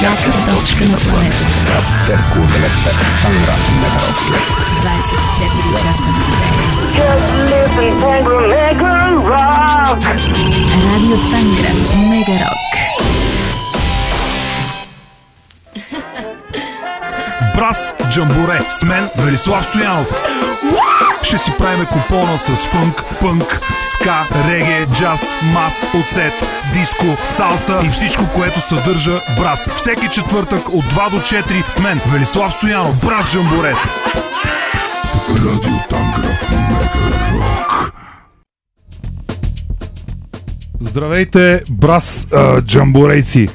всяка точка на планетата. 24 часа на. Радио Тангра. Мега рок. Брас Джамборе с мен Велислав Стоянов. Ще си правиме купона с фънк, пънк, ска, реге, джаз, мас, оцет, диско, салса и всичко, което съдържа брас. Всеки четвъртък от 2 до 4 с мен Велислав Стоянов. Брас Джамборе. Радио рок. Здравейте, брас а, джамборейци!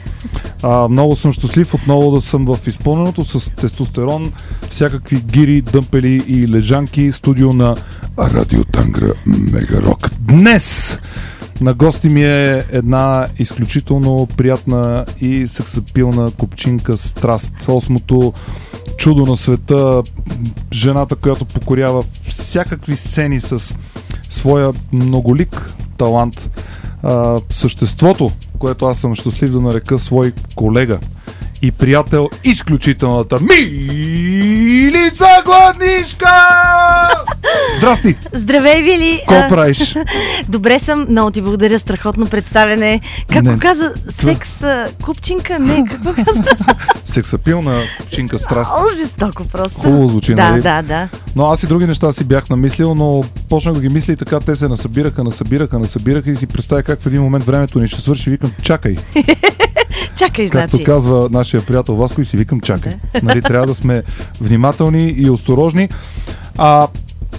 А, много съм щастлив отново да съм в изпълненото с тестостерон, всякакви гири, дъмпели и лежанки, студио на Радио Тангра Мега Рок. Днес на гости ми е една изключително приятна и сексапилна купчинка страст. Осмото чудо на света, жената, която покорява всякакви сцени с своя многолик талант. А, съществото, което аз съм щастлив да нарека свой колега и приятел, изключителната Милица Гладнишка! Здрасти! Здравей, Вили! А, правиш? Добре съм, много ти благодаря, страхотно представене. Как Не. го каза? Секс купчинка? Не, какво каза? Сексапилна купчинка страст. О, жестоко просто. Хубаво звучи, Да, нали? да, да. Но аз и други неща си бях намислил, но почнах да ги мисля и така те се насъбираха, насъбираха, насъбираха и си представя как в един момент времето ни ще свърши. Викам, чакай. Чакай, Както значи. казва нашия приятел Васко и си викам, чакай. Нали, трябва да сме внимателни и осторожни. А,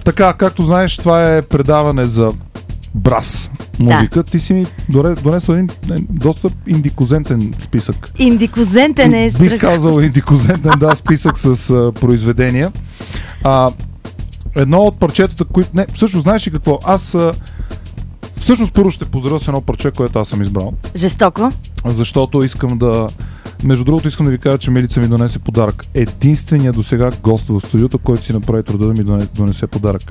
така, както знаеш, това е предаване за брас музика. Ти си ми донесъл един е, доста индикозентен списък. Индикозентен е Бих казал индикозентен, да, списък с а, произведения. А, едно от парчетата, които... Не, всъщност знаеш ли какво? Аз а, всъщност първо ще поздравя с едно парче, което аз съм избрал Жестоко. защото искам да... Между другото искам да ви кажа, че Милица ми донесе подарък. Единственият до сега гост в студиото, който си направи труда да ми доне- донесе подарък.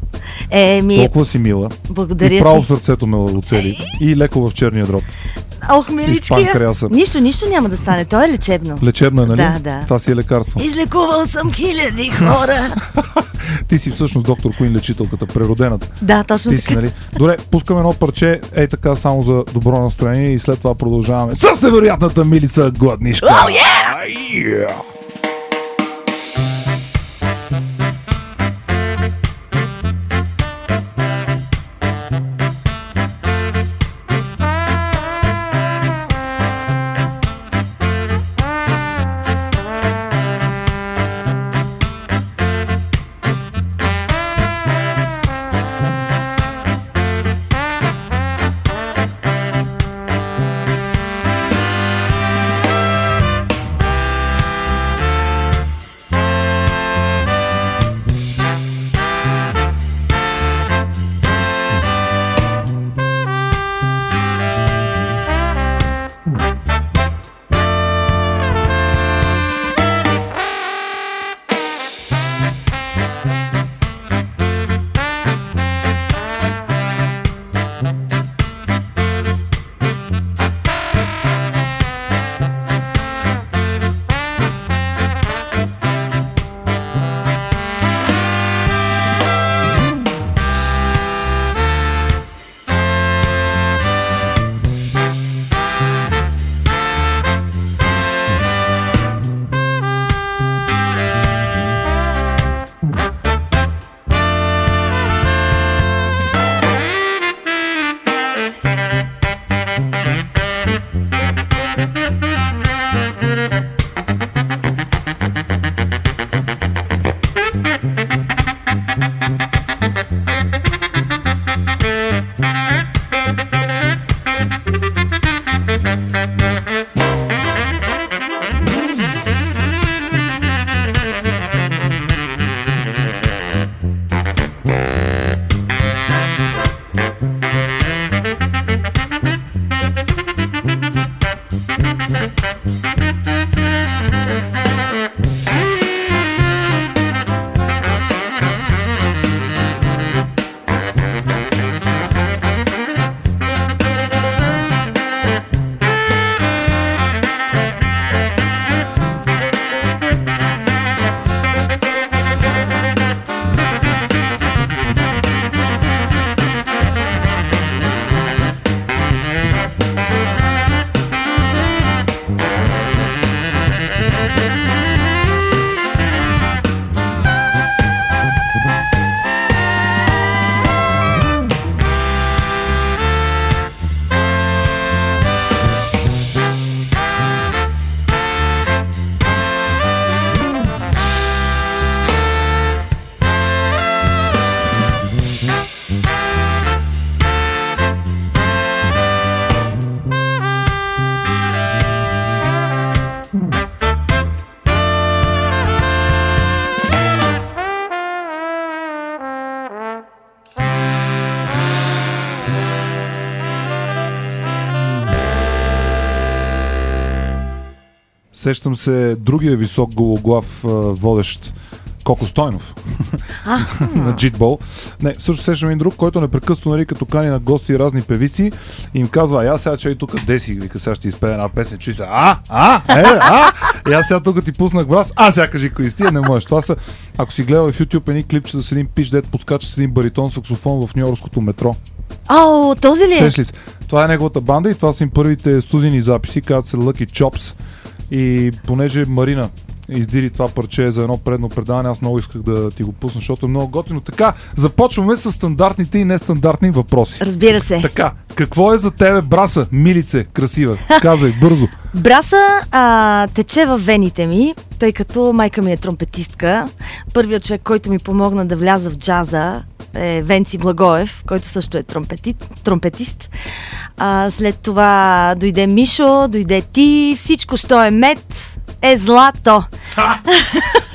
Е, ми, Толкова си мила. благодаря и право в сърцето ме оцели. И леко в черния дроб. Ох, И в миличкия. панкреаса. Нищо, нищо няма да стане. То е лечебно. Лечебно е, нали? Да, да. Това си е лекарство. Излекувал съм хиляди хора. Ти си всъщност доктор Куин лечителката, преродената. да, точно Ти си, така. нали? Добре, пускаме едно парче, ей така само за добро настроение и след това продължаваме с невероятната Милица Гладнишка. Oh, yeah! Ah, yeah! Сещам се другия висок гологлав водещ Коко Стойнов на джитбол. Не, също сещам един друг, който непрекъснато, нали, като кани на гости и разни певици, им казва, «А, сега че и тук, де си, вика, сега ще изпее една песен, чуй се, а, а, е, а, и аз сега тук ти пуснах глас, а сега кажи кои тия не можеш. Това са, ако си гледал в YouTube едни клипчета с един пич, дет подскача с един баритон саксофон в Нью-Йоркското метро. О, този ли е? Сеш ли? Това е неговата банда и това са им първите студийни записи, казват се Lucky Chops. И понеже Марина издири това парче за едно предно предаване, аз много исках да ти го пусна, защото е много готино. Така, започваме с стандартните и нестандартни въпроси. Разбира се. Така, какво е за тебе браса, милице, красива? Казай, бързо. Браса а, тече в вените ми, тъй като майка ми е тромпетистка. Първият човек, който ми помогна да вляза в джаза е Венци Благоев, който също е тромпетит, тромпетист. А, след това дойде Мишо, дойде ти, всичко, що е мед, е злато.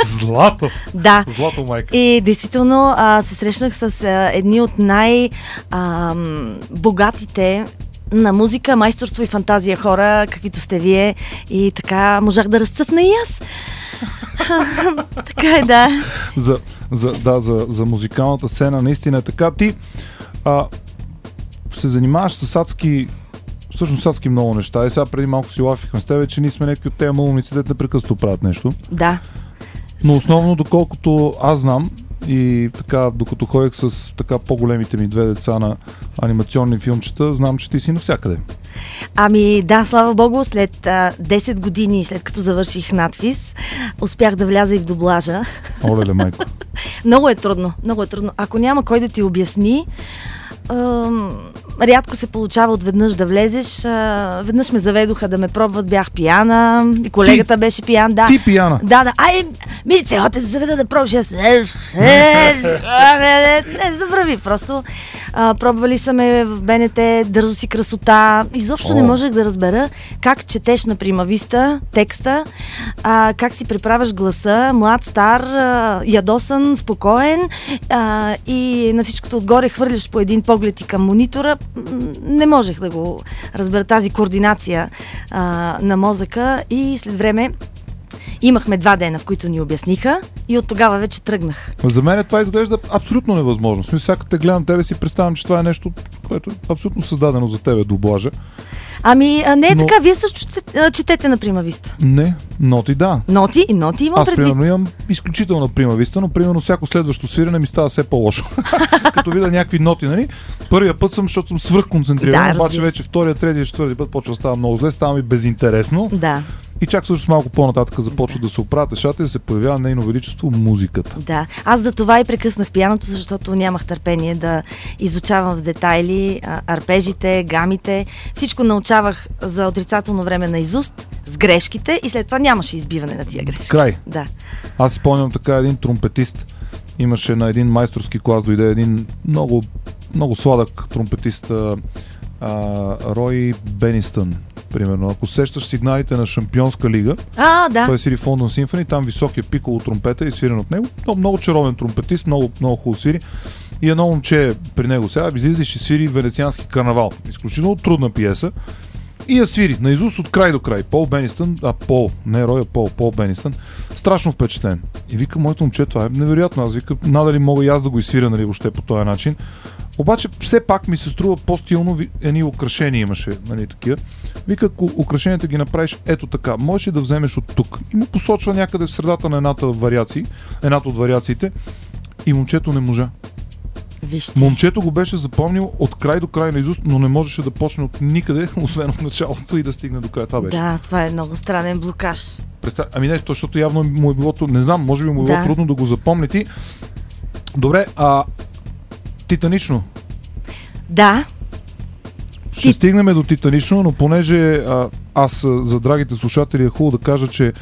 Злато. Да. Злато, майка. И действително а, се срещнах с а, едни от най-богатите на музика, майсторство и фантазия хора, каквито сте вие. И така можах да разцъфна и аз. така е, да. За, за, да, за, за музикалната сцена наистина е така. Ти а, се занимаваш с адски всъщност адски много неща. И сега преди малко си лафихме с тебе, че ние сме някакви от тези малумници, дете непрекъснато правят нещо. Да. Но основно, доколкото аз знам и така, докато ходех с така по-големите ми две деца на анимационни филмчета, знам, че ти си навсякъде. Ами да, слава богу, след а, 10 години, след като завърших надфис, успях да вляза и в доблажа. Оле, майко. Много е трудно, много е трудно. Ако няма кой да ти обясни, рядко се получава отведнъж да влезеш. А, веднъж ме заведоха да ме пробват, бях пияна, и колегата беше пиян, да. Ти пияна. Да, да. Ай, ми, цялата се заведа да пробваш. Аз, не, не, не, забрави. Просто а, пробвали са ме в БНТ, дързо си красота. Изобщо О. не можех да разбера как четеш на примависта текста, а, как си приправяш гласа, млад, стар, а, ядосан, спокоен а, и на всичкото отгоре хвърляш по един поглед и към монитора. Не можех да го разбера тази координация а, на мозъка и след време Имахме два дена, в които ни обясниха и от тогава вече тръгнах. За мен това изглежда абсолютно невъзможно. Смисъл, като те гледам тебе си представям, че това е нещо, което е абсолютно създадено за тебе, дублажа. Ами, а не е Но- така, вие също чете- а, четете на примависта. Не, ноти да. Ноти и ноти имам Аз, предвид. примерно, имам изключителна примависта, но примерно всяко следващо свирене ми става все по-лошо. Като видя някакви ноти, нали? Първия път съм, защото съм свръхконцентриран, Да, обаче вече втория, третия, четвърти път почва да става много зле, става ми безинтересно. Да, И чак всъщност малко по-нататък започва да се оправят нещата и да се появява нейно величество музиката. да. Аз за това и прекъснах пияното, защото нямах търпение да изучавам в детайли арпежите, гамите. Всичко научавах за отрицателно време на изуст, с грешките и след това нямаше избиване на тия грешки. Край. Да. Аз спомням така един тромпетист. Имаше на един майсторски клас, дойде един много, много сладък тромпетист, а, а, Рой Бенистън, примерно. Ако сещаш сигналите на Шампионска лига, А, да. той свири в Лондон Симфони, там високия пикало тромпета и свирен от него. Много, много чаровен тромпетист, много, много хубаво свири. И едно момче при него сега излиза и ще свири венециански карнавал. Изключително трудна пиеса. И я свири, наизуст от край до край. Пол Бенистън, а Пол, не Роя, Пол, Пол Бенистън, страшно впечатлен. И вика, моето момче, това е невероятно. Аз вика, надали мога и аз да го изсвиря, нали, въобще по този начин. Обаче все пак ми се струва по-стилно, едни украшения имаше, нали, такива. Вика, ако украшенията ги направиш ето така, можеш ли да вземеш от тук? И му посочва някъде в средата на едната, вариации, едната от вариациите и момчето не можа. Вижте. Момчето го беше запомнил от край до край на изуст, но не можеше да почне от никъде, освен от началото и да стигне до края. Това беше. Да, това е много странен блокаж. Представ... Ами не, то, защото явно му е било, не знам, може би му е било Да. трудно да го запомни ти. Добре, а Титанично. Да, Ще Ти- стигнем до Титанично, но понеже а, аз за драгите слушатели е хубаво да кажа, че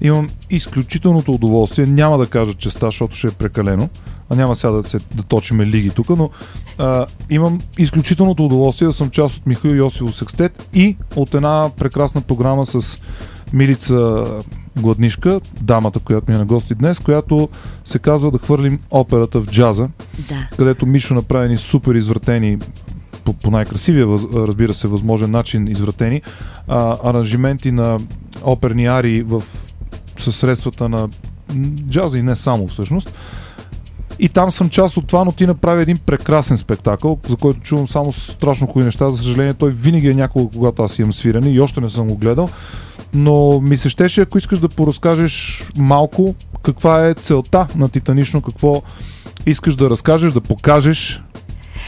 имам изключителното удоволствие, няма да кажа честа, защото ще е прекалено, а няма сега да, се, да точиме лиги тук, но а, имам изключителното удоволствие да съм част от Михаил Йосифов Секстет и от една прекрасна програма с Милица Гладнишка, дамата, която ми е на гости днес, която се казва да хвърлим операта в джаза да. където Мишо направи ни супер извратени по, по най-красивия, разбира се, възможен начин извратени, а, аранжименти на оперни арии в, със средствата на джаза и не само всъщност. И там съм част от това, но ти направи един прекрасен спектакъл, за който чувам само страшно хубави неща. За съжаление, той винаги е някога, когато аз имам свирене и още не съм го гледал. Но ми се щеше, ако искаш да поразкажеш малко, каква е целта на Титанично, какво искаш да разкажеш, да покажеш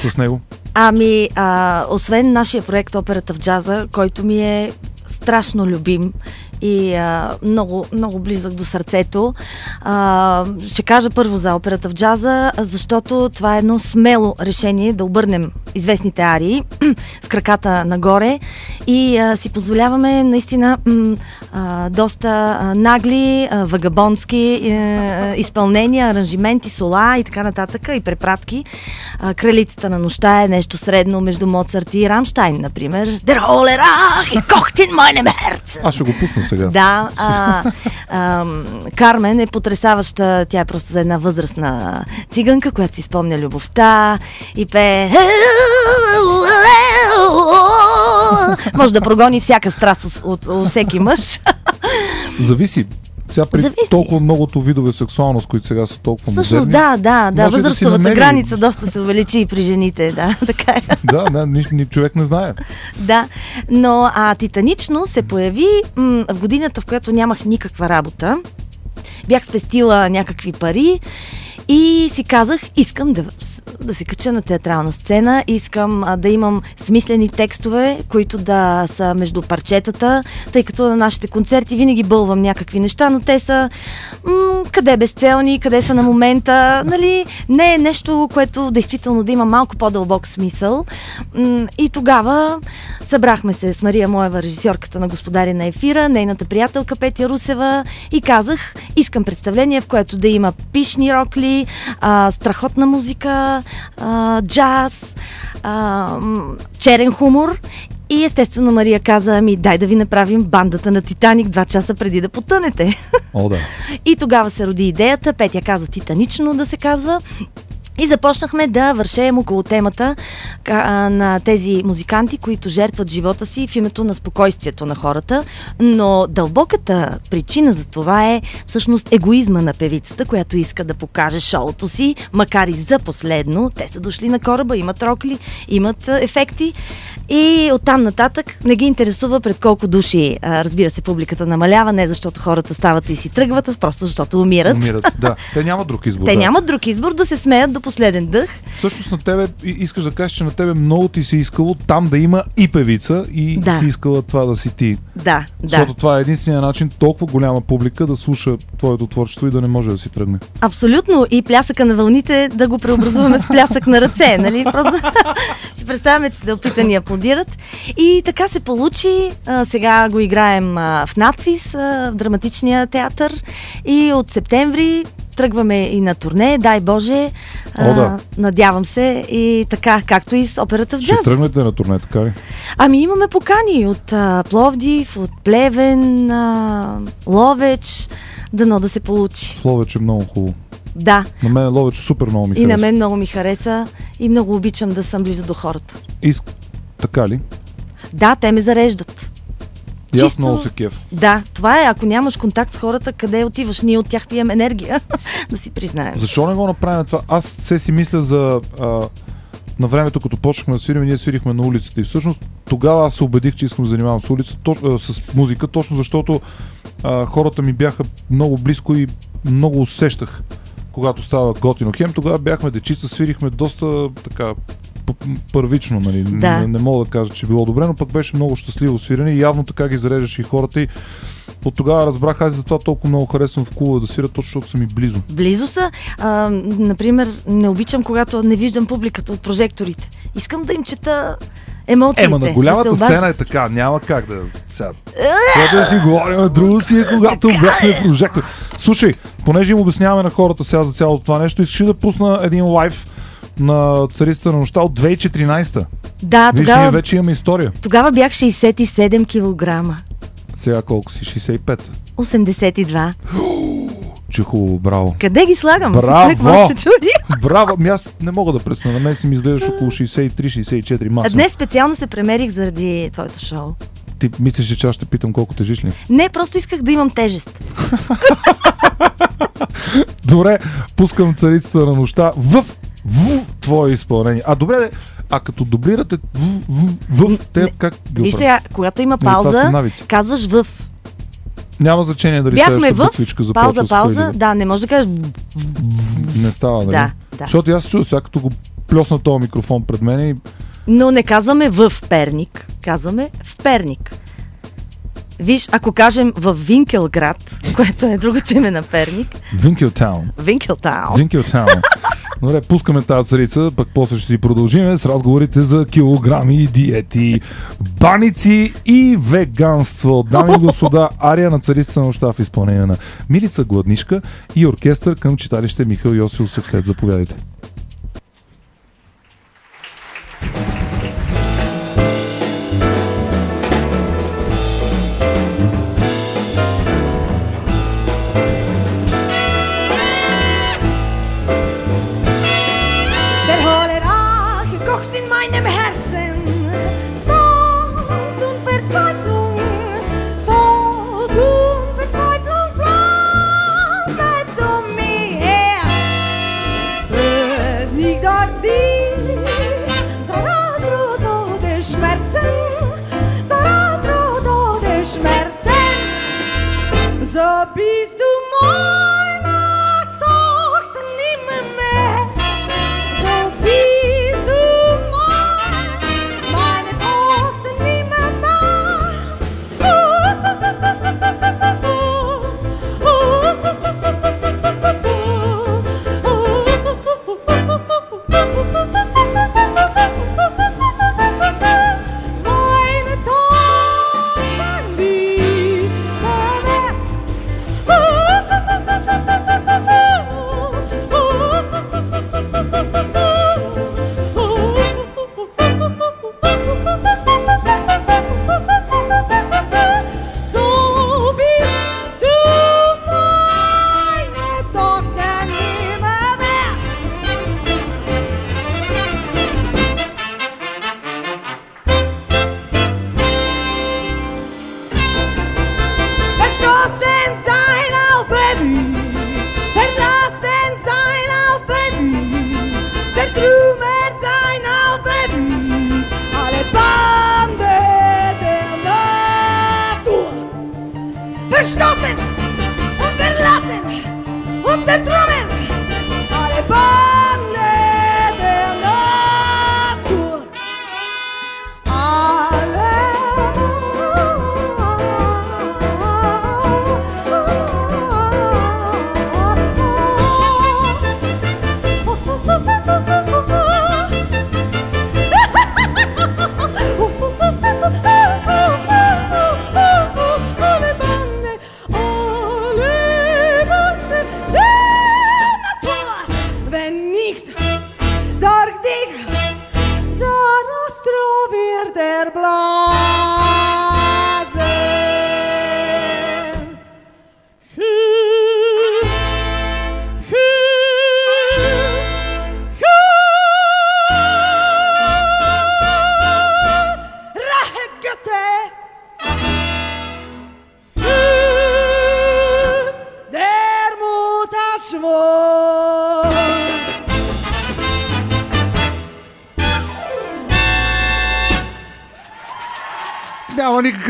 с него. Ами, а, освен нашия проект Операта в джаза, който ми е страшно любим и а, много, много близък до сърцето. А, ще кажа първо за операта в джаза, защото това е едно смело решение да обърнем известните арии с краката нагоре и а, си позволяваме наистина а, доста а, нагли, а, вагабонски е, изпълнения, аранжименти, сола и така нататък и препратки. А, Кралицата на нощта е нещо средно между Моцарт и Рамштайн, например. Der Hohle Rach, in kocht in meinem Herzen. Аз ще го пусна сега. Да, а, а, Кармен е потрясаваща. Тя е просто за една възрастна циганка, която си спомня любовта и пее. Може да прогони всяка страст от, от, от всеки мъж. Зависи. Сега при Зависи. толкова многото видове сексуалност, които сега са толкова Всъщност, модерни. да, да, да. да Възрастовата намери- граница доста се увеличи и при жените, да, така е. Да, да, ни, ни, човек не знае. Да, но а, Титанично се появи м- в годината, в която нямах никаква работа. Бях спестила някакви пари и си казах, искам да, да се кача на театрална сцена, искам а, да имам смислени текстове, които да са между парчетата, тъй като на нашите концерти винаги бълвам някакви неща, но те са м- къде безцелни, къде са на момента, нали, не е нещо, което действително да има малко по-дълбок смисъл. М- и тогава събрахме се с Мария Моева, режисьорката на Господари на ефира, нейната приятелка Петя Русева и казах, искам представление, в което да има пишни рокли, а, страхотна музика, а, джаз, а, черен хумор и естествено Мария каза, ами дай да ви направим бандата на Титаник два часа преди да потънете. О, да. И тогава се роди идеята, Петя каза титанично да се казва. И започнахме да вършеем около темата а, на тези музиканти, които жертват живота си в името на спокойствието на хората. Но дълбоката причина за това е всъщност егоизма на певицата, която иска да покаже шоуто си, макар и за последно. Те са дошли на кораба, имат рокли, имат ефекти. И оттам нататък не ги интересува пред колко души, а, разбира се, публиката намалява, не защото хората стават и си тръгват, а просто защото умират. Умират. Да. Те нямат друг избор. Те да. нямат друг избор да се смеят до последен дъх. Всъщност на тебе искаш да кажеш, че на тебе много ти се искало там да има и певица и Да. си искала това да си ти. Да, да. Защото това е единствения начин толкова голяма публика да слуша твоето творчество и да не може да си тръгне. Абсолютно. И плясъка на вълните да го преобразуваме в плясък на ръце, нали? Просто си представяме, че дълпите ни аплодират. И така се получи. А, сега го играем а, в надвис, а, в драматичния театър. И от септември тръгваме и на турне, дай Боже. О, да. Надявам се и така, както и с операта в Ще джаз. тръгнете на турне, така ли? Ами имаме покани от а, Пловдив, от Плевен, а, Ловеч, дано да се получи. Ловеч е много хубаво. Да, На мен Ловеч супер много ми и на харесва. мен много ми хареса и много обичам да съм близо до хората. Иск... Така ли? Да, те ме зареждат. И аз много се кеф. Да, това е, ако нямаш контакт с хората, къде отиваш? Ние от тях пием енергия, да си признаем. Защо не го направим това? Аз се си мисля за... А, на времето, като почнахме да свирим, ние свирихме на улицата. И всъщност тогава аз се убедих, че искам да занимавам с улица, то, с музика, точно защото а, хората ми бяха много близко и много усещах, когато става готино. Хем тогава бяхме дечица, свирихме доста така първично, нали? Да. Не, не мога да кажа, че е било добре, но пък беше много щастливо свирене и явно така ги зареждаше и хората и от тогава разбрах, аз затова толкова много харесвам в клуба да свиря, точно защото са ми близо. Близо са. А, например, не обичам, когато не виждам публиката от прожекторите. Искам да им чета емоциите. Ема на да голямата обаждат. сцена е така, няма как да... Сега, трябва да си говорим, друго си е когато е. прожектор. Слушай, понеже им обясняваме на хората сега за цялото това нещо, искаш да пусна един лайв на Царицата на нощта от 2014. Да, Виж, ние тогава, вече имаме история. тогава бях 67 кг. Сега колко си? 65. 82. че хубаво, браво. Къде ги слагам? Браво! Човек се чуди. Браво! Ами аз не мога да пресна. На мен си ми изглеждаш около 63-64 А маса. днес специално се премерих заради твоето шоу. Ти мислиш, че аз ще питам колко тежиш ли? Не, просто исках да имам тежест. Добре, пускам царицата на нощта в, в твое изпълнение. А добре, а като дублирате в, в, в, те как ги Виж сега, когато има пауза, казваш в. Няма значение дали Бяхме в буквичка пауза, пауза. Да, не може да кажеш Не става, нали? Да, да. Защото аз се чудя сега, като го плесна този микрофон пред мен и Но не казваме в Перник, казваме в Перник. Виж, ако кажем в Винкелград, което е другото име на Перник, Винкелтаун. Винкелтаун. Винкелтаун. Добре, пускаме тази царица, пък после ще си продължим с разговорите за килограми диети, баници и веганство. Дами и господа, ария на царицата на нощта в изпълнение на Милица Гладнишка и оркестър към читалище Михаил Йосифов след Заповядайте.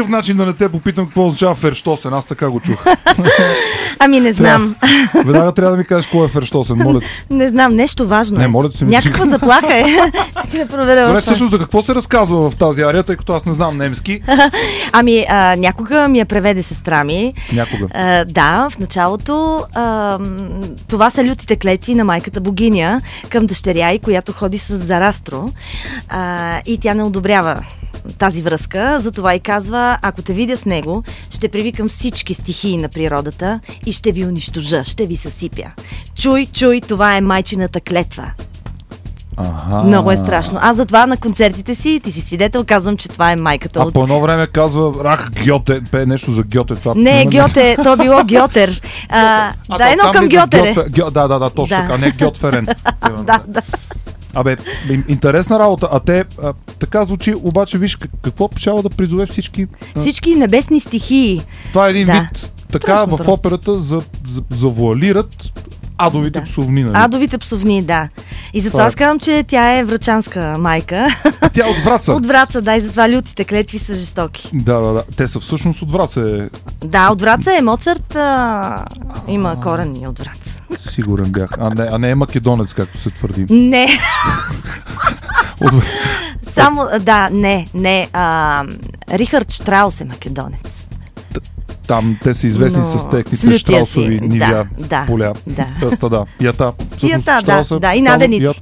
Никакъв начин да не те попитам какво означава ферштосен. Аз така го чух. Ами не знам. Веднага трябва да ми кажеш какво е ферштосен. Моля те. Не знам, нещо важно. Не, е. моля ми Някаква заплаха е. Чакай да проверя. Добре, всъщност за какво се разказва в тази ария, тъй като аз не знам немски. Ами, а, някога ми я преведе сестра ми. Някога. А, да, в началото а, това са лютите клетви на майката богиня към дъщеря й, която ходи с Зарастро а, и тя не одобрява тази връзка, затова и казва, ако те видя с него, ще привикам всички стихии на природата и ще ви унищожа, ще ви съсипя. Чуй, чуй, това е майчината клетва. Ага. Много е страшно. Аз затова на концертите си, ти си свидетел, казвам, че това е майката А от... по едно време казва Рах Гьоте, пее нещо за Гьоте. Това Не? Гьоте, то било Гьотер. А, А, да, едно към Гьотере. Гьотфе- Гьо- Да, да, да, точно Да. така, не Гьотферен. Да, да. Абе, ин- интересна работа. А те, а, така звучи, обаче виж как- какво печава да призове всички. а, Всички небесни стихии. Това е един Да. вид, така Страшно в просто. операта за, за, завуалират адовите Да. псовни. Нали? Адовите псовни, да. И затова Това е- аз казвам, че тя е врачанска майка. А тя е от Враца. от Враца, да, и затова лютите клетви са жестоки. Да, да, да. Те са всъщност от Враца, е. Да, от Враца е Моцарт. А, има корени от Враца. Сигурен бях. А не, а не е македонец, както се твърди. Не, От... само, да, не, не. А, Рихард Штраус е македонец. Там те са известни Но с техните штраусови си, нивя, да, да, поля, да. Стада, ята. Всъщност, Ята, да, Штрауса да, и става наденици.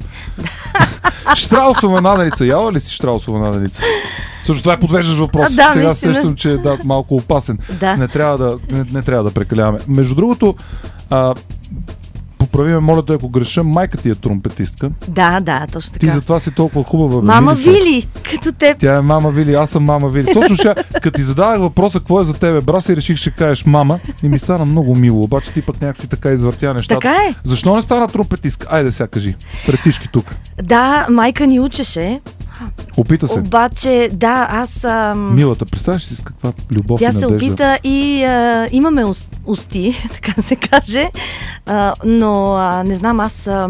Штраусова наденица. Яла ли си Штраусова наденица? Също това е подвеждаш въпрос. А, да, Сега наистина. сещам, че е да, малко опасен. Да. Не, трябва да, не, не трябва да прекаляваме. Между другото, а, поправи ме, моля те, ако греша, майка ти е тромпетистка. Да, да, точно Ти така. затова си толкова хубава. бе, Мама Милица. Вили, като теб. Тя е мама Вили, аз съм мама Вили. Точно ще, като ти задавах въпроса какво е за тебе, брас, и реших, ще кажеш мама. И ми стана много мило, обаче ти пък някакси така извъртя нещата. Така е. Защо не стана тромпетистка? Айде сега кажи. Пред всички тук. Да, майка ни учеше, Опита се. обаче, да, аз... Ам... Милата, представяш си с каква любов Тя и се опита и а, имаме ус- усти, така се каже, а, но а, не знам, аз а,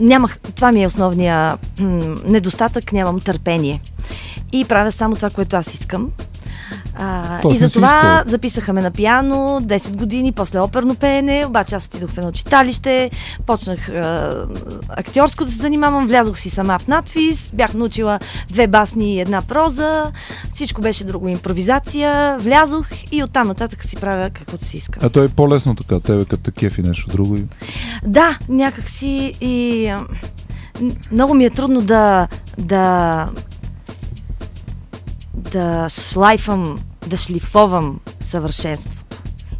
нямах, това ми е основния м, недостатък, нямам търпение. И правя само това, което аз искам. А, Тоест и затова искала. записаха ме на пиано 10 години, после оперно пеене, обаче аз отидох в едно читалище, почнах а, актьорско да се занимавам, влязох си сама в надфис, бях научила две басни и една проза, всичко беше друго импровизация, влязох и оттам нататък си правя каквото си искам. А той е по-лесно така, тебе като те кефи нещо друго. И... Да, някак си и много ми е трудно да да да шлайфам, да шлифовам съвършенството.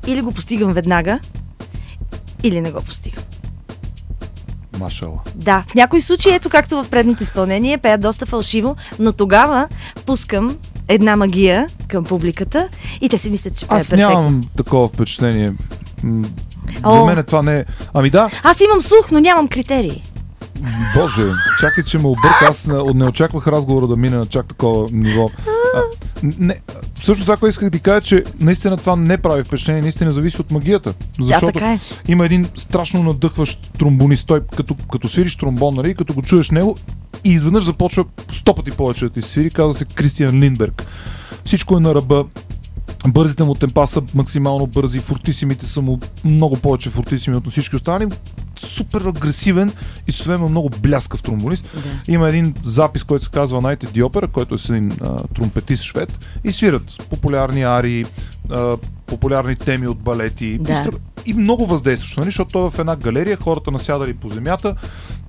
Или го постигам веднага, или не го постигам. Машала. Да, в някои случаи, ето както в предното изпълнение, пея доста фалшиво, но тогава пускам една магия към публиката и те си мислят, че пея Аз перфектно. нямам такова впечатление. М, За О. мен това не е. Ами да, Аз имам слух, но нямам критерии. Боже, чакай, че ме обърка. Аз не, не очаквах разговора да мине на чак такова ниво. А, не, също това, което исках да ти кажа, че наистина това не прави впечатление, наистина зависи от магията. Защото така е. има един страшно надъхващ тромбонист. Той като, като свириш тромбон, нали, като го чуеш него и изведнъж започва сто пъти повече да ти свири. Казва се Кристиан Линдберг. Всичко е на ръба. Бързите му темпа са максимално бързи, фортисимите са му много повече фортисими от всички останали. Супер агресивен и с време много бляскав тромбонист. Да. Има един запис, който се казва the Opera, който е с един а, тромпетист швед и свират популярни арии, а, популярни теми от балети Да. И, много въздействащо, нали? защото той е в една галерия, хората насядали по земята,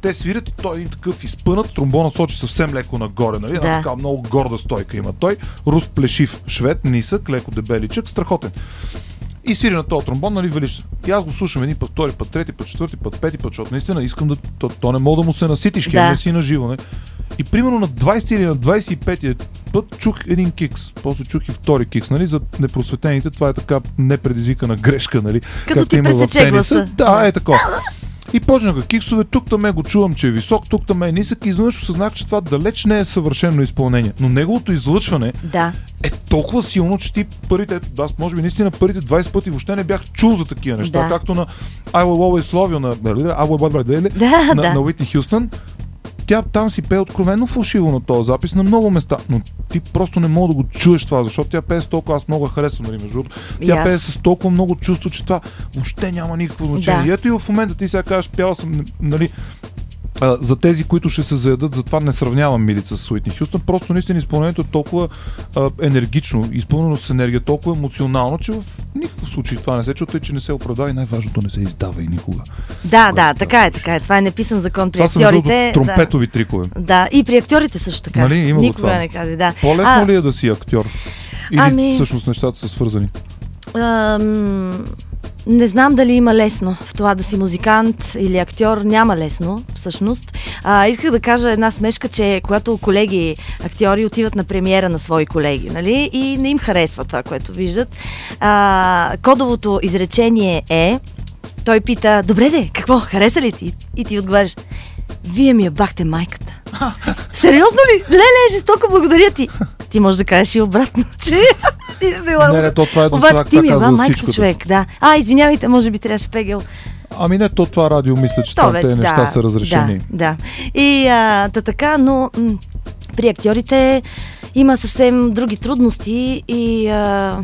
те свират и той е един такъв изпънат, тромбона сочи съвсем леко нагоре, нали? Една Да. така много горда стойка има той, рус плешив швед, нисък, леко дебеличък, страхотен. И свири на този тромбон, нали, велиш. И аз го слушам един път, втори път, трети път, четвърти път, пети път, защото наистина искам да. То, то не мога да му се наситиш, Да. си на живо, не. И примерно на 20 или на 25 път чух един кикс. После чух и втори кикс, нали? За непросветените това е така непредизвикана грешка, нали? Като както ти пресече гласа. Да, е такова. И почнаха киксове, тук там го чувам, че е висок, тук там е нисък и изведнъж осъзнах, че това далеч не е съвършено изпълнение. Но неговото излъчване Да. е толкова силно, че ти първите, аз може би наистина първите 20 пъти въобще не бях чул за такива неща, Да. както на I Will Always Love You на, I Will Always Love You, Да, на, да. на Уитни Хюстън. Тя там си пее откровенно фалшиво на този запис на много места, но ти просто не мога да го чуеш това, защото тя пее с толкова, аз много харесвам, нали, между другото. Тя аз. пее с толкова много чувство, че това въобще няма никакво значение. Да. И ето и в момента ти сега кажеш, пяла съм, нали, а, за тези, които ще се заядат, затова не сравнявам Милица с Уитни Хюстън. Просто наистина изпълнението е толкова а, енергично, изпълнено с енергия, толкова емоционално, че в никакъв случай това не се чута, че не се оправдава и най-важното не се издава и никога. Да, да, трябва така е, да така е. Това е неписан закон при Това актьорите. другото тромпетови трикове. Да. да, и при актьорите също така. Нали, има Никога това. не кази, да. По-лесно А, ли е да си актьор? Или Ами- всъщност нещата са свързани? Ам, Не знам дали има лесно в това да си музикант или актьор. Няма лесно, всъщност. А, исках да кажа една смешка, че когато колеги актьори отиват на премиера на свои колеги, нали, и не им харесва това, което виждат, а, кодовото изречение е той пита, добре де, какво, хареса ли ти? И ти отговаряш, вие ми я бахте майката. Сериозно ли? Леле, жестоко благодаря ти. Ти можеш да кажеш и обратно, че ти е била... Не, не, то това е Обаче това, ти ми е ба майката човек, да. А, извинявайте, може би трябваше пегел. Ами не, то това радио мисля, че там тези неща да, са разрешени. Да, да. И а, та така, но м- при актьорите има съвсем други трудности и а,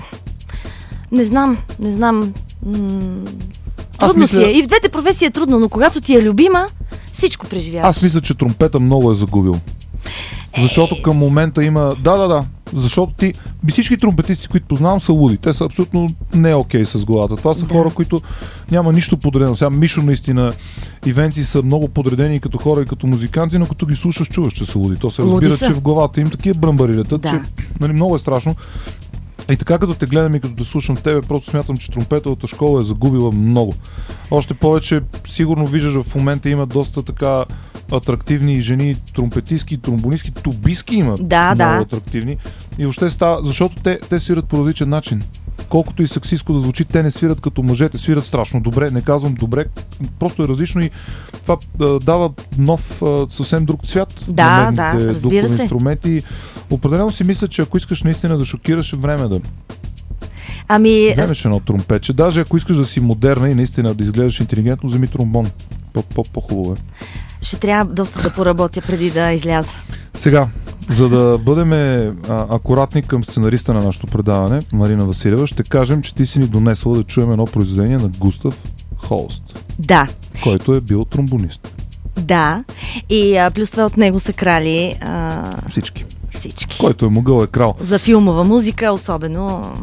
не знам, не знам. М- трудно мисля- си е. И в двете професии е трудно, но когато ти е любима, всичко преживяваш. Аз мисля, че тромпета много е загубил. Защото към момента има... Да, да, да. Защото ти... Всички тромпетисти, които познавам, са луди. Те са абсолютно не окей с главата. Това са Да. хора, които няма нищо подредено. Сега Мишо наистина и Венци са много подредени като хора, и като музиканти, но като ги слушаш, чуваш, че са луди. То се разбира, че в главата им такива бръмбари летат, Да. че нали, много е страшно. И така като те гледам и като те слушам тебе, просто смятам, че тромпетовата школа е загубила много. Още повече, сигурно виждаш в момента има доста така атрактивни жени, тромпетистки, тромбонистки, тубиски има Да, много да. атрактивни. И въобще става, защото те, те свират по различен начин. Колкото и сексистко да звучи, те не свират като мъжете, свират страшно добре. Не казвам добре, просто е различно и това а, дава нов, а, съвсем друг цвят Да, на да, медните духови се. инструменти. Определено си мисля, че ако искаш наистина да шокираш, е време да Ами, вземеш едно тромпече. Даже ако искаш да си модерна и наистина да изглеждаш интелигентно, вземи тромбон. По- по- По-хубаво е. ще трябва доста да поработя преди да изляза. Сега, за да бъдем акуратни към сценариста на нашето предаване, Марина Василева, ще кажем, че ти си ни донесла да чуем едно произведение на Густав Холст, Да, който е бил тромбонист. да. И а, плюс това от него са крали а, Всички. всички. Който е могъл е крал. За филмова музика, особено.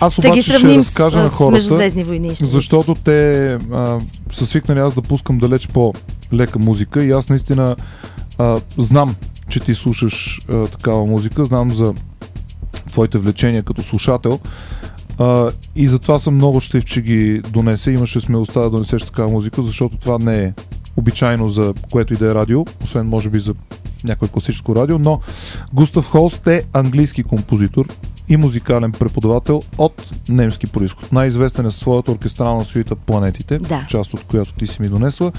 Аз Ще ги обаче ще сравним разкажа с, на хората, войни. ще защото те а, са свикнали аз да пускам далеч по-лека музика и аз наистина а, знам, че ти слушаш а, такава музика, знам за твоите влечения като слушател а, и затова съм много щастлив, че ги донесе. Имаше смелостта да донесеш такава музика, защото това не е обичайно за което и да е радио, освен може би за някое класическо радио, но Густав Холст е английски композитор и музикален преподавател от немски происход. Най-известен е със своята оркестрална суита Планетите, Да. част от която ти си ми донесла.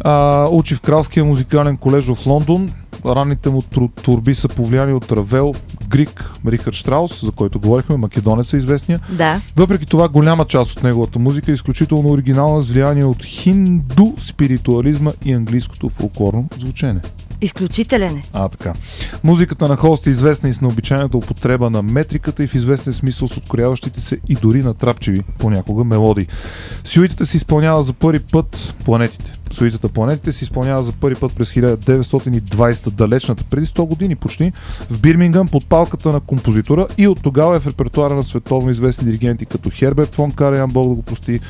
А, учи в Кралския музикален колеж в Лондон. Ранните му творби са повлияни от Равел, Грик, Рихард Штраус, за който говорихме, македонец е известния. Да, Въпреки това, голяма част от неговата музика е изключително оригинална с влияние от хинду спиритуализма и английското фолклорно звучене. изключителен е. А, така. Музиката на Холст е известна и с необичайната употреба на метриката и в известен смисъл с откоряващите се и дори натрапчиви понякога мелодии. Сюитата се изпълнява за първи път планетите. Суитата планетите се изпълнява за първи път през 1920 далечната, преди 100 години почти, в Бирмингъм под палката на композитора и от тогава е в репертуара на световно известни диригенти като Херберт фон Караян, Бог да го прости,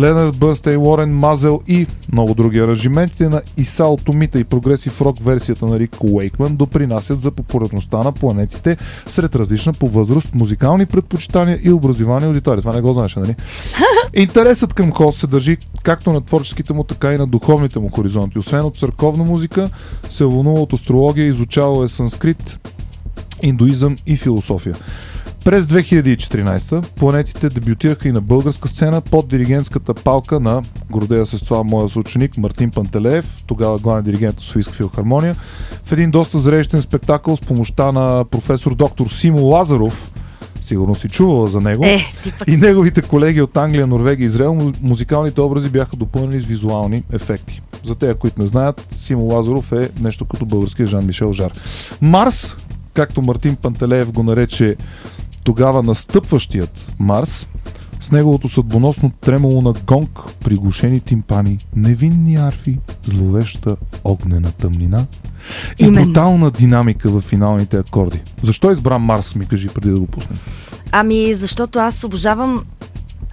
Ленард Бърнстейн, Лорен Мазел и много други аранжиментите на Исао Томита и прогресив рок версията на Рик Уейкман допринасят за популярността на планетите сред различна по възраст, музикални предпочитания и образование аудитория. Това не го знаеш, нали? Интересът към Холст се държи както на творческите му, така и на духовните му хоризонти. Освен от църковна музика, се вълнува от астрология, изучавал е санскрит, индуизъм и философия. През 2014 планетите дебютираха и на българска сцена под диригентската палка на, гордея се с това моя съученик Мартин Пантелеев, тогава главен диригент на Софийска филхармония, в един доста зрелищен спектакъл с помощта на професор доктор Симо Лазаров, сигурно си чувала за него, Е, и неговите колеги от Англия, Норвегия и Израел, му- музикалните образи бяха допълнени с визуални ефекти. За тези, които не знаят, Симо Лазаров е нещо като българския Жан-Мишел Жар. Марс, както Мартин Пантелеев го нарече тогава настъпващият Марс, с неговото съдбоносно тремоло на гонг, приглушени тимпани, невинни арфи, зловеща огнена тъмнина и Именно. брутална динамика в финалните акорди. Защо избра Марс, ми кажи преди да го пуснем? Ами, защото аз обожавам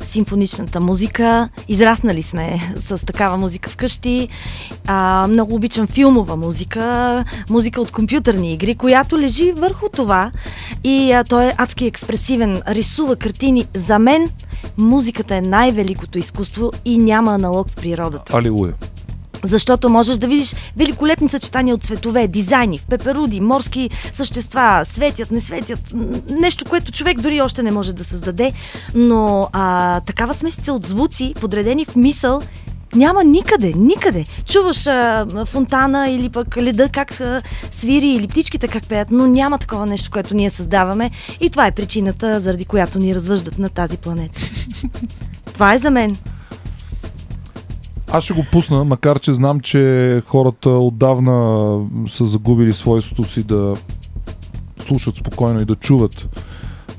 симфоничната музика. Израснали сме с такава музика вкъщи. А, много обичам филмова музика, музика от компютърни игри, която лежи върху това. И а, той е адски експресивен, рисува картини. За мен музиката е най-великото изкуство и няма аналог в природата. Алилуя. Защото можеш да видиш великолепни съчетания от цветове, дизайни, в пеперуди, морски същества, светят, не светят. Нещо, което човек дори още не може да създаде. Но а, такава смесица от звуци, подредени в мисъл, няма никъде, никъде. Чуваш а, фонтана или пък леда как а, свири или птичките как пеят, но няма такова нещо, което ние създаваме и това е причината, заради която ни развъждат на тази планета. това е за мен. Аз ще го пусна, макар че знам, че хората отдавна са загубили свойството си да слушат спокойно и да чуват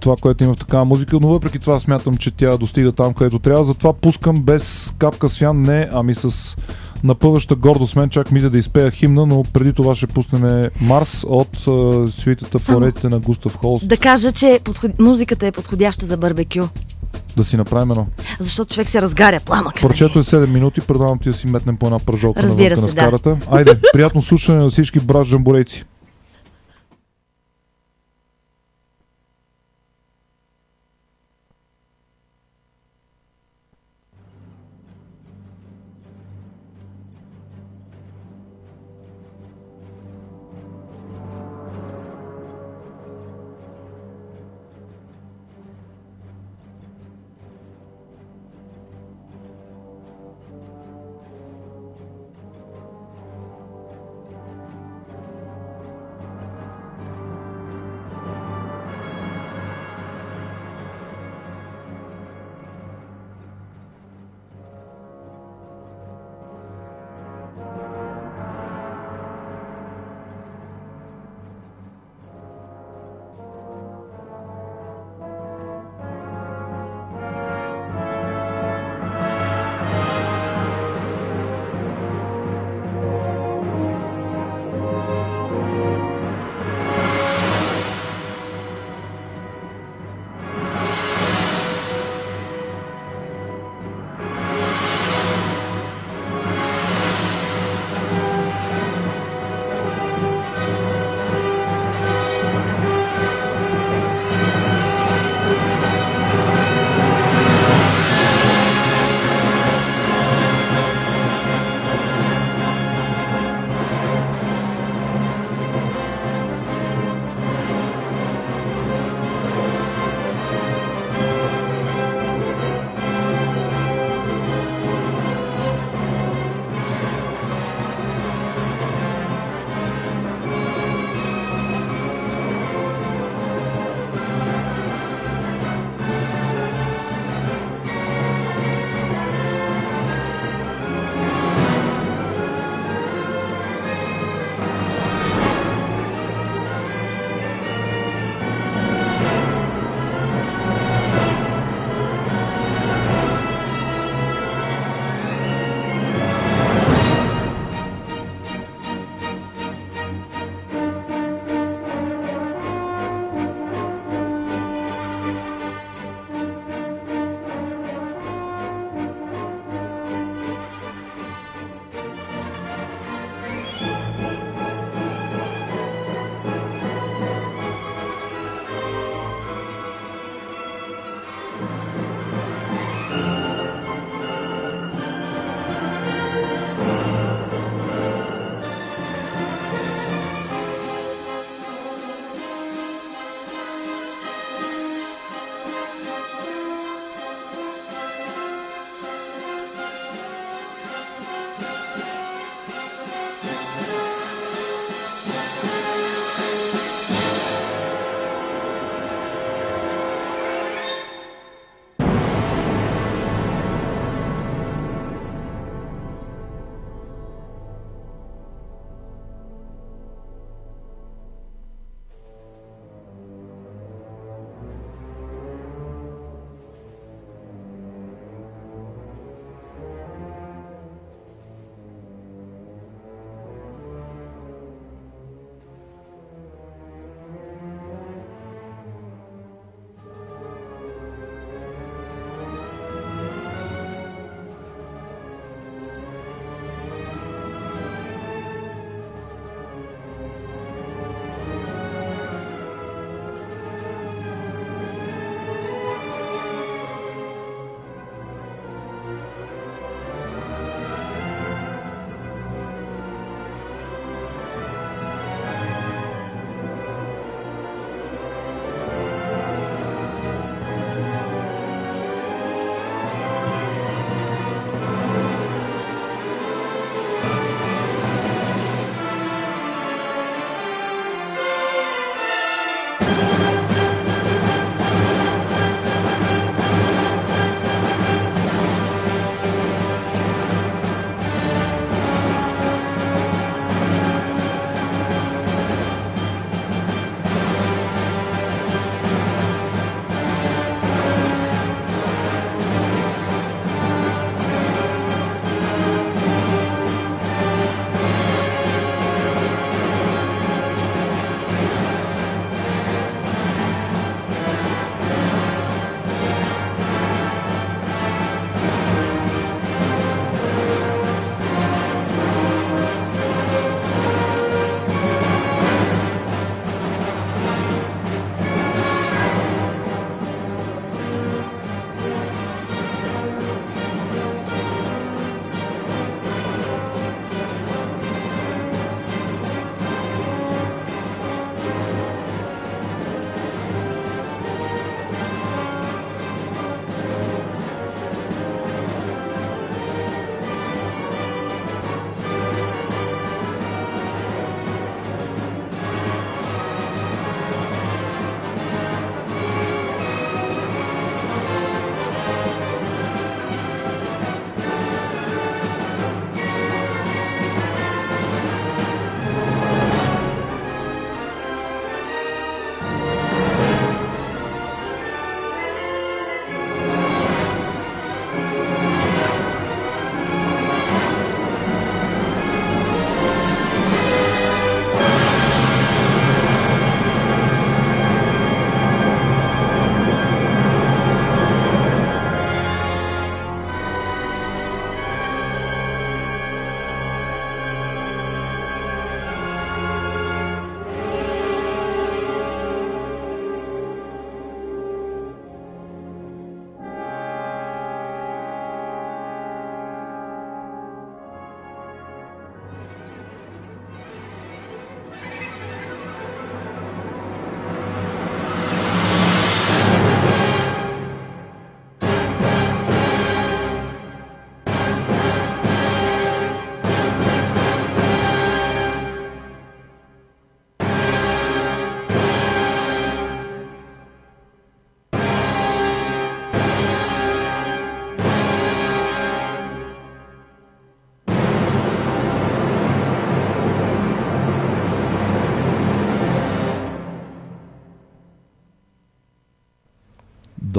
това, което има в такава музика, но въпреки това смятам, че тя достига там, където трябва. Затова пускам без капка свян, не, ами с напъваща гордост мен, чак мисля да изпея химна, но преди това ще пуснем Марс от е, по редите на Густав Холст. Да кажа, че подход... музиката е подходяща за барбекю. Да си направим едно. Защото човек се разгаря пламъка. Парчето е 7 минути, предавам ти да си метнем по една пържолка Разбира на се, да. скарата. Айде, приятно слушане на всички брат жамборейци.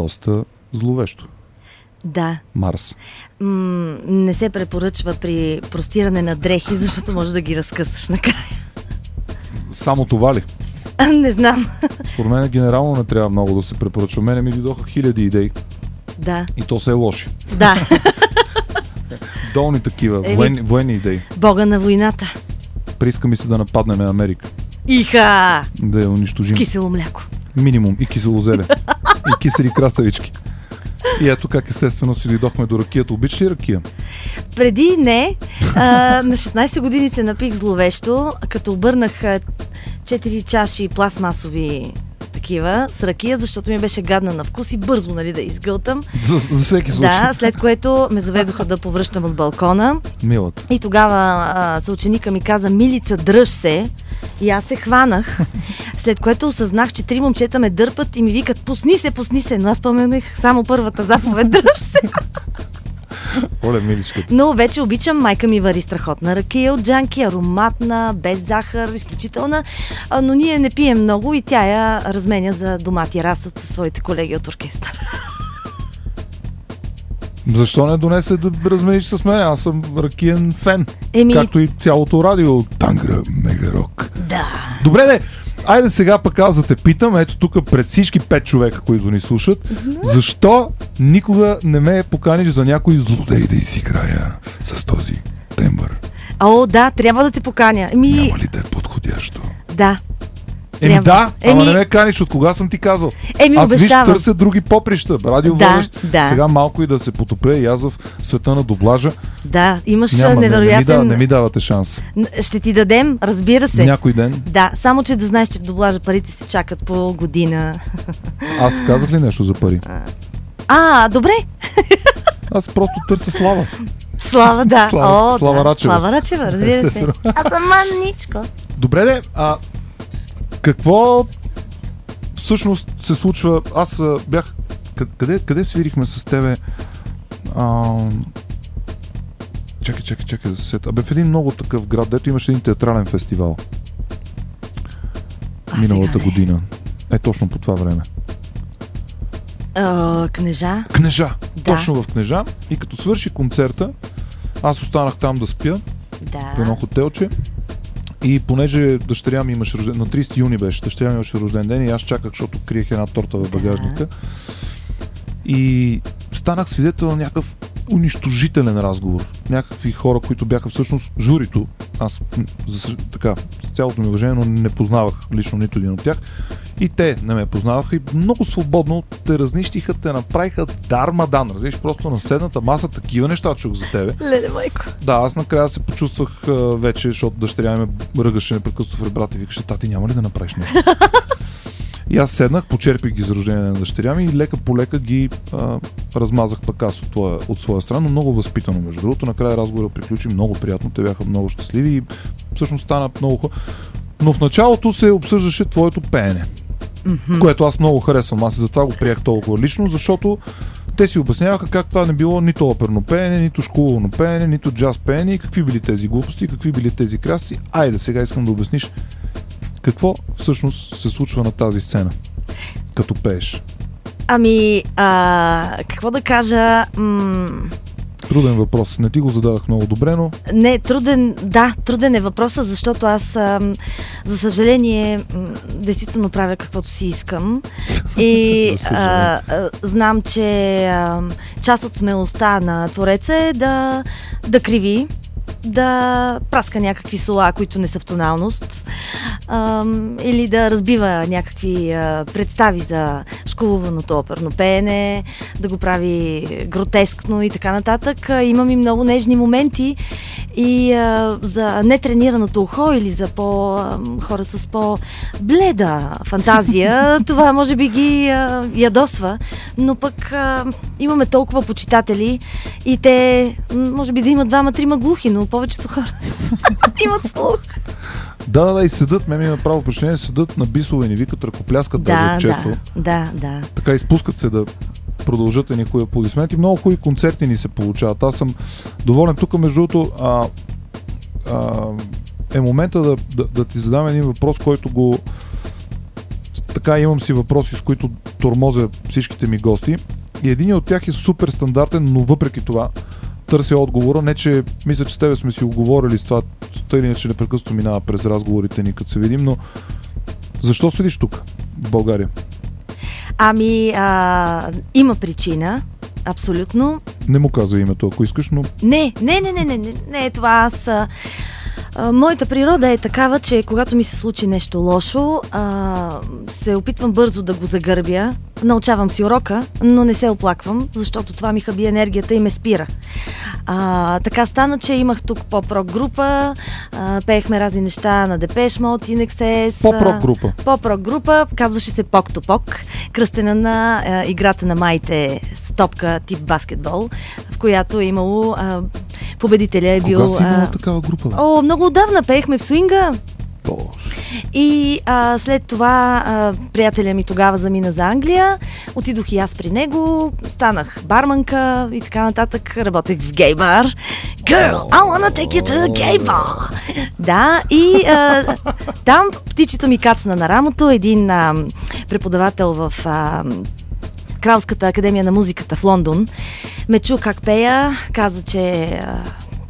Доста зловещо. Да. Марс. М- не се препоръчва при простиране на дрехи, защото може да ги разкъсаш накрая. Само това ли? не знам. Според мен генерално не трябва много да се препоръчва. Мене ми дойдоха хиляди идеи да. и то се е лоши. Да. Долни такива, Еми- военни, военни идеи. Бога на войната. Прииска ми се да нападнем Америка. Иха! Да я унищожим. Кисело мляко. Минимум. И киселозеле. и кисели краставички. И ето как естествено си дойдохме до ракията. Обичаш ли ракия? Преди не, а, на 16 години се напих зловещо, като обърнах а, 4 чаши пластмасови такива с ракия, защото ми беше гадна на вкус и бързо нали, да изгълтам. За, за всеки случай. Да, след което ме заведоха да повръщам от балкона. Милата. И тогава а, съученика ми каза, Милица, дръж се. И аз се хванах, след което осъзнах, че три момчета ме дърпат и ми викат, пусни се, пусни се, но аз споменах само първата заповед, дръж се. Оле, миличка. Но вече обичам, майка ми вари страхотна ракия от джанки, ароматна, без захар, изключителна, но ние не пием много и тя я разменя за домати расът със своите колеги от оркестър. Защо не донесе да размениш с мен? Аз съм ракиен фен. Еми, Както и цялото радио. Тангра Мегарок. да. Добре, де. Айде сега пък аз да те питам, ето тук пред всички пет човека, които ни слушат, защо никога не ме поканиш за някой злодей да изиграя с този тембър? О, да, трябва да те поканя. Еми, Няма ли да е подходящо? да. Еми Трябва. да, ама Еми- не ме каниш, от кога съм ти казал? Еми, аз виж, търся други поприща, радио Да, водещ. да. Сега малко и да се потопя и аз в света на доблажа. Да, имаш Няма, не, не, ми невероятен... да, не ми давате шанс. Ще ти дадем, разбира се. Някой ден. Да, само че да знаеш, че в доблажа парите се чакат по година. Аз казах ли нещо за пари? А, добре. Аз просто търся слава. Слава, да. Слава- О, Слава да. Рачева. Слава Рачева, разбира се. Естествено. Аз съм маничко. Добре, де, а какво всъщност се случва? Аз бях... къ- Къде, къде свирихме с тебе? А, чакай, чакай, чакай да се сета. Абе, в един много такъв град, дето имаше един театрален фестивал. А миналата година. Е, точно по това време. А, кнежа? Кнежа. Да. Точно в Кнежа. И като свърши концерта, аз останах там да спя Да. в едно хотелче. И понеже дъщеря ми имаше рожден, на 30 юни беше, дъщеря ми имаше рожден ден и аз чаках, защото криех една торта в багажника. И станах свидетел на някакъв унищожителен разговор. Някакви хора, които бяха всъщност журито. Аз, за, така, с цялото ми уважение, но не познавах лично нито един от тях. И те не ме познаваха и много свободно те разнищиха, те направиха дармадан. Разбираш, просто на седната маса такива неща чух за тебе. Леле, майко. Да, аз накрая се почувствах вече, защото дъщеря ми ръгаше непрекъснато в ребрата и викаше, тати, няма ли да направиш нещо? и аз седнах, почерпих ги за рождение на дъщеря ми и лека по лека ги а, размазах пък аз от, твоя, от своя страна, но много възпитано, между другото. Накрая разговорът приключи много приятно, те бяха много щастливи и всъщност стана много хубаво. Но в началото се обсъждаше твоето пеене, което аз много харесвам. Аз и затова го приех толкова лично, защото те си обясняваха как това не било нито оперно пеене, нито школово пеене, нито джаз пеене и какви били тези глупости, какви били тези красти. Айде, сега искам да обясниш какво всъщност се случва на тази сцена, като пееш. Ами, а, какво да кажа? М- Труден въпрос. Не ти го зададах много добре, но Не, труден, да, труден е въпросът, защото аз, ам, за съжаление, м, действително правя каквото си искам. И а, а, знам, че ам, част от смелостта на Твореца е да, да криви, да праска някакви сола, които не са в тоналност, или да разбива някакви представи за школуваното оперно пеене, да го прави гротескно и така нататък. Имам и много нежни моменти и за нетренираното ухо или за по, хора с по-бледа фантазия, това може би ги ядосва, но пък имаме толкова почитатели и те, може би да имат двама-трима глухи, но повечето хора имат слух. да, да, да, и седат, ме ми има право впечатление, седат на бисове и ни викат, ръкопляскат Да, даже често. да, да, да. така изпускат се да продължат едни хубави аплодисменти. Много хубави концерти ни се получават. Аз съм доволен. Тук, между другото, а, а, е момента да, да, да ти задам един въпрос, който го така имам си въпроси, с които тормозя всичките ми гости. И един от тях е супер стандартен, но въпреки това търся отговора. Не, че мисля, че с тебе сме си оговорили с това, тъй или иначе непрекъснато минава през разговорите ни, като се видим, но защо седиш тук, в България? Ами, а, има причина. Абсолютно. Не му казва името, ако искаш, но Не, не, не, не, не, не, не това. Аз. А, моята природа е такава, че когато ми се случи нещо лошо, а, се опитвам бързо да го загърбя. Научавам си урока, но не се оплаквам, защото това ми хаби енергията и ме спира. А, така стана, че имах тук поп-рок група, а, пеехме разни неща на Депеш Мод, Inexes. поп-рок група. Поп-рок група, казваше се Пок то Пок, кръстена на а, играта на майите с топка тип баскетбол, в която е имало а, победителя е бил... Кога си имала а, такава група? О, много отдавна пеехме в свинга. И а, след това а, приятеля ми тогава замина за Англия. Отидох и аз при него, станах барманка и така нататък. Работех в гей бар. Girl, I wanna take you to the gay bar. Да, и а, там птичето ми кацна на рамото. Един а, преподавател в а, Кралската академия на музиката в Лондон ме чу как пея, каза, че а,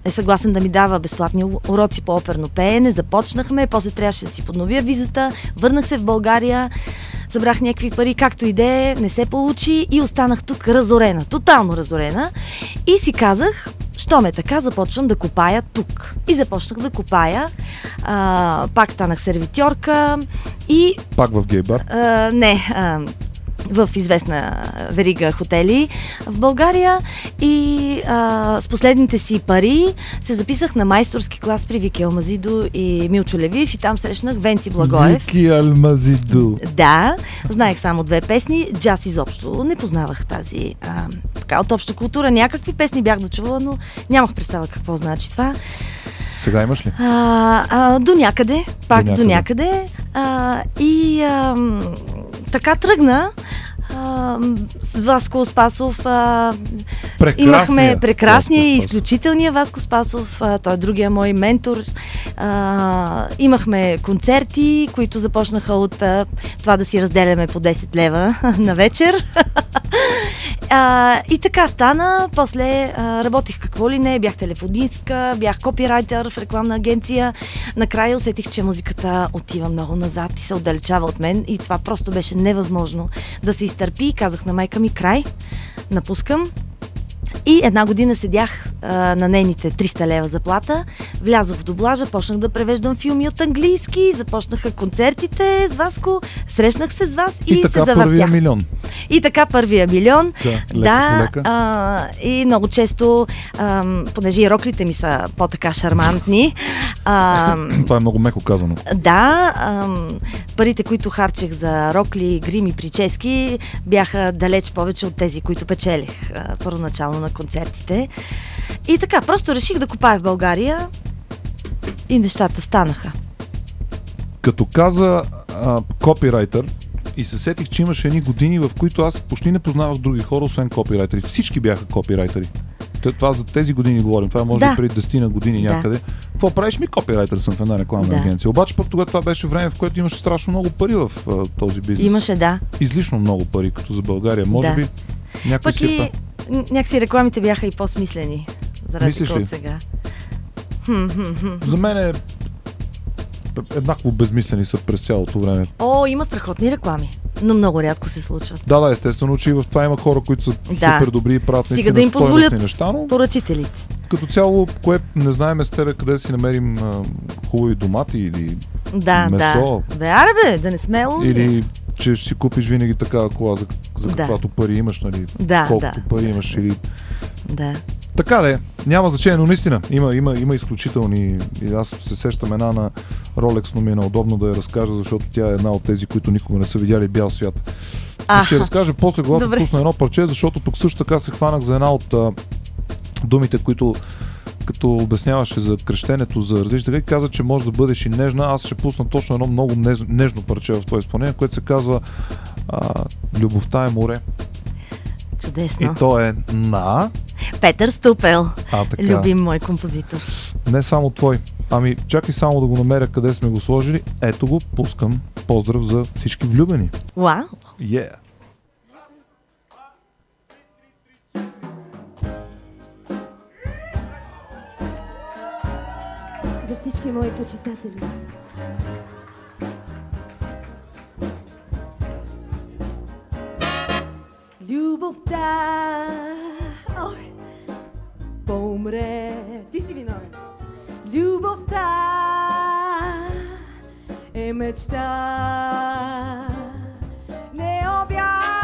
е съгласен да ми дава безплатни уроци по оперно пеене. Започнахме, после трябваше да си подновя визата, върнах се в България, събрах някакви пари, както и да е, не се получи и останах тук разорена, тотално разорена. И си казах, що ме така, започвам да копая тук. И започнах да копая. А, пак станах сервитьорка и Пак в гей бар. а, не, а, в известна верига хотели в България и а, с последните си пари се записах на майсторски клас при Вики Алмазидо и Милчо Левиев и там срещнах Венци Благоев. Вики Алмазиду. Да, знаех само две песни, джаз изобщо не познавах тази а, така от обща култура. Някакви песни бях дочувала, но нямах представа какво значи това. Сега имаш ли? А, а, до някъде, пак До до някъде. А, и а, така тръгна. С Васко Спасов а, Прекрасния имахме прекрасния и Васко изключителния Васко Спасов, а, той е другия мой ментор. А, имахме концерти, които започнаха от а, това да си разделяме по 10 лева на вечер. А, и така стана. После а, работих какво ли не, бях телефонистка, бях копирайтер в рекламна агенция. Накрая усетих, че музиката отива много назад и се отдалечава от мен. И това просто беше невъзможно да се изтърпи. И казах на майка ми край, напускам. И една година седях а, на нейните 300 лева заплата, влязох в дублажа, почнах да превеждам филми от английски, започнаха концертите с Васко, срещнах се с вас и, И, така се първия завъртях. милион. И така първия милион. Да, лека да, лека. А, и много често, ам, понеже и роклите ми са по-така шармантни, ам, Това е много меко казано. да, ам, парите, които харчех за рокли, грим и прически, бяха далеч повече от тези, които печелих а, първоначално на концертите. И така, просто реших да копая в България и нещата станаха. Като каза а, копирайтер, и се сетих, че имаше едни години, в които аз почти не познавах други хора, освен копирайтери. Всички бяха копирайтери. Това за тези години говорим. Това е може Да. да. преди 10 на години Да. някъде. Какво правиш ми копирайтер съм в една рекламна Да. агенция. Обаче пък тогава това беше време, в което имаше страшно много пари в а, този бизнес. Имаше, да. Излишно много пари, като за България. Може Да. би някой Пък си и някакси рекламите бяха и по-смислени, за разлика ли? от сега. За мен е еднакво безмислени са през цялото време. О, има страхотни реклами, но много рядко се случват. Да, да, естествено, че и в това има хора, които са Да. супер добри и правят Стига да им позволят неща, но поръчителите. като цяло, кое не знаем с тебе къде да си намерим а, хубави домати или, Да, Месо. да. Аре бе, да не сме или че ще си купиш винаги такава кола, за, за Да. каквато пари имаш, нали? Да, Колкото пари имаш или... Да. Така да е, няма значение, но наистина има, има, има изключителни... И аз се сещам една на Rolex, но ми е неудобно да я разкажа, защото тя е една от тези, които никога не са видяли бял свят. А, Ще разкажа после, когато пусна едно парче, защото пък също така се хванах за една от а, думите, които като обясняваше за кръщенето, за различни така, каза, че може да бъдеш и нежна. Аз ще пусна точно едно много нежно парче в това изпълнение, което се казва а, Любовта е море. И чудесно. то е на... Петър Ступел, А, така. любим мой композитор. Не само твой. Ами, чакай само да го намеря къде сме го сложили. Ето го, пускам. поздрав за всички влюбени. Вау! Yeah. За всички мои почитатели. Любовта. Ой, помре. Ти си виновен. Любовта е мечта. Необятно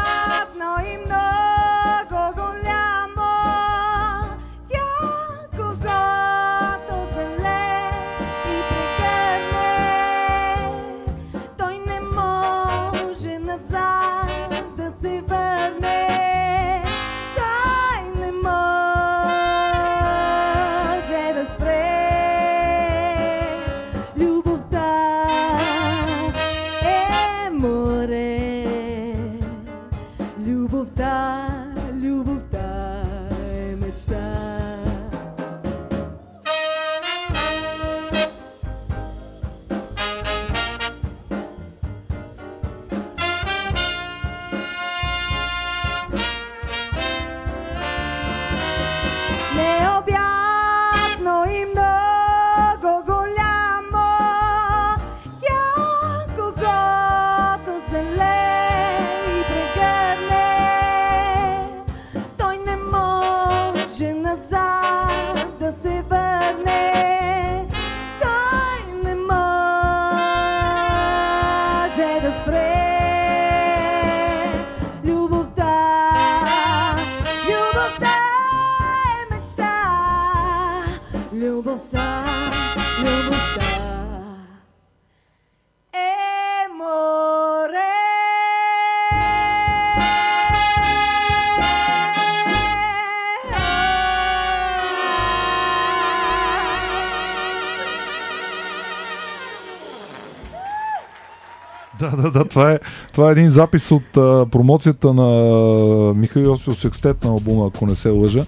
Да, да, да, това е, това е един запис от а, промоцията на Михаил Йосифов Секстет на албума, ако не се лъжа.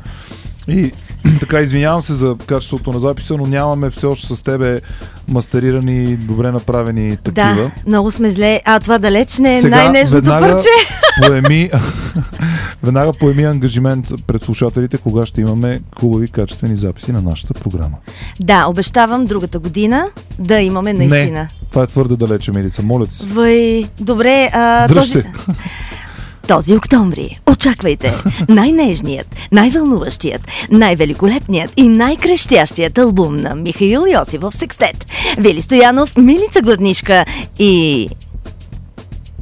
И така, извинявам се за качеството на записа, но нямаме все още с тебе мастерирани, добре направени такива. Да, много сме зле. А това далеч не е най-нежното веднага парче. Поеми, веднага поеми ангажимент пред слушателите, кога ще имаме хубави качествени записи на нашата програма. Да, обещавам другата година да имаме наистина. Не, това е твърде далече, Мирица, моля ти се. Въй, добре, а, Дръж този, се. този октомври очаквайте най-нежният, най-вълнуващият, най-великолепният и най-крещящият албум на Михаил Йосифов Секстет, Вили Стоянов, Милица Гладнишка и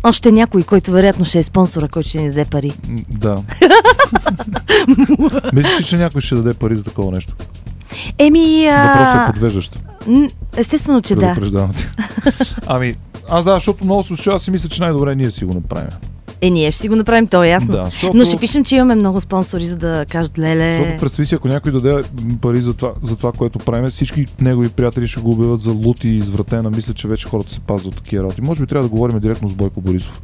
още някой, който вероятно ще е спонсора, който ще ни даде пари. Да. Мислиш, ли, че някой ще даде пари за такова нещо? Еми, Въпросът е а... подвеждащ. естествено, че да. Ами, аз да, защото много се аз си мисля, че най-добре ние си го направим. Е, ние ще си го направим, то е ясно. Да, защото- Но ще пишем, че имаме много спонсори, за да кажат леле. Защото представи си, ако някой даде пари за това, за това което правим, всички негови приятели ще го обявят за лут и извратена. Мисля, че вече хората се пазват от такива работи. Може би трябва да говорим директно с Бойко Борисов.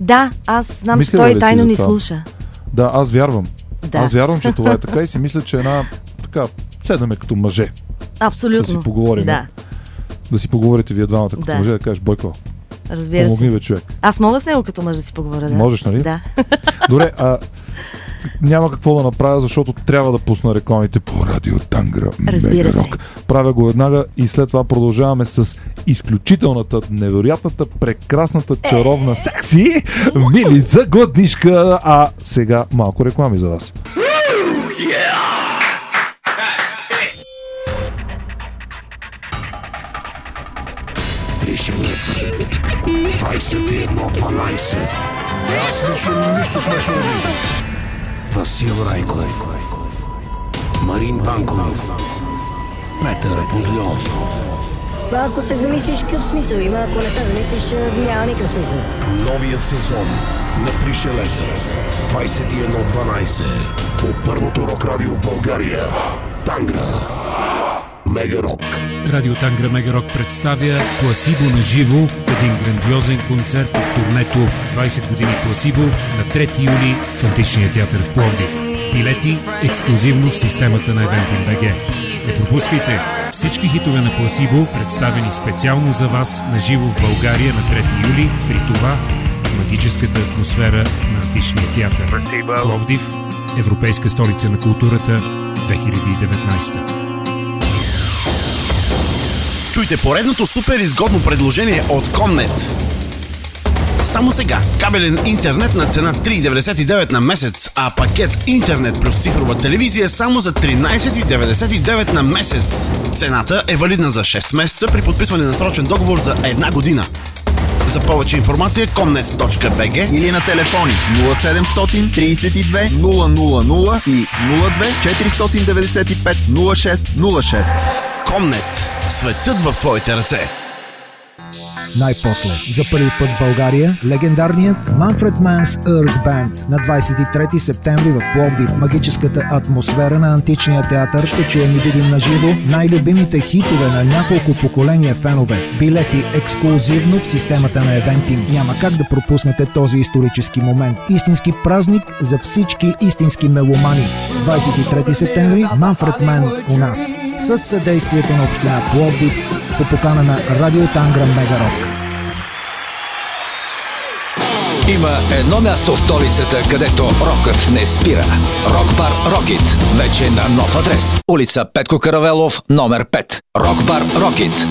Да, аз знам, Мислила че той тайно ни слуша. Да, аз вярвам. Да. Аз вярвам, че това е така и си мисля, че една така, седаме като мъже, Абсолютно. да си поговорим. Да, да си поговорите вие двамата като Да. мъже, да кажеш Бойко, разбира помогни се. бе човек. Аз мога с него като мъж да си поговоря. Да. Можеш, нали? Да. Добре, а няма какво да направя, защото трябва да пусна рекламите по радио Тангра. Разбира се. Правя го веднага и след това продължаваме с изключителната, невероятната, прекрасната, чаровна, секси Милица Гладнишка. А сега малко реклами за вас. Пришелец 2112 Аз лично нищо смешно не. Васил Райков Марин Банков Петър Подлев Ако се замислиш, какъв смисъл има, ако не се замислиш, няма никакъв смисъл. Новият сезон на Пришелеца 2112 по първото рок радио в България Тангра Мега Рок Радио Тангра Мегарок представя Пласибо на живо в един грандиозен концерт от турнето 20 години Пласибо на 3 юли в Античния театър в Пловдив. Билети ексклюзивно в системата на Eventim.bg. Не пропускайте всички хитове на Пласибо, представени специално за вас на живо в България на 3 юли, при това в магическата атмосфера на Античния театър. Пловдив, Европейска столица на културата 2019. Чуйте поредното супер изгодно предложение от Комнет. Само сега кабелен интернет на цена 3,99 на месец, а пакет интернет плюс цифрова телевизия само за 13,99 на месец. Цената е валидна за 6 месеца при подписване на срочен договор за една година. За повече информация comnet.bg или на телефони 0732 000 и 02 495 0606. Комнет. Светът в твоите ръце. Най-после, за първи път в България, легендарният Manfred Mann's Earth Band на 23 септември в Пловдив. Магическата атмосфера на античния театър ще чуем и видим на живо най-любимите хитове на няколко поколения фенове. Билети ексклюзивно в системата на Eventim. Няма как да пропуснете този исторически момент. Истински празник за всички истински меломани. 23 септември Manfred Mann у нас. С съдействието на община Пловдив по покана на Радио Тангра Мегарок. Има едно място в столицата, където рокът не спира. Рокбар Рокит. Вече на нов адрес. Улица Петко Каравелов, номер 5. Рокбар Рокит.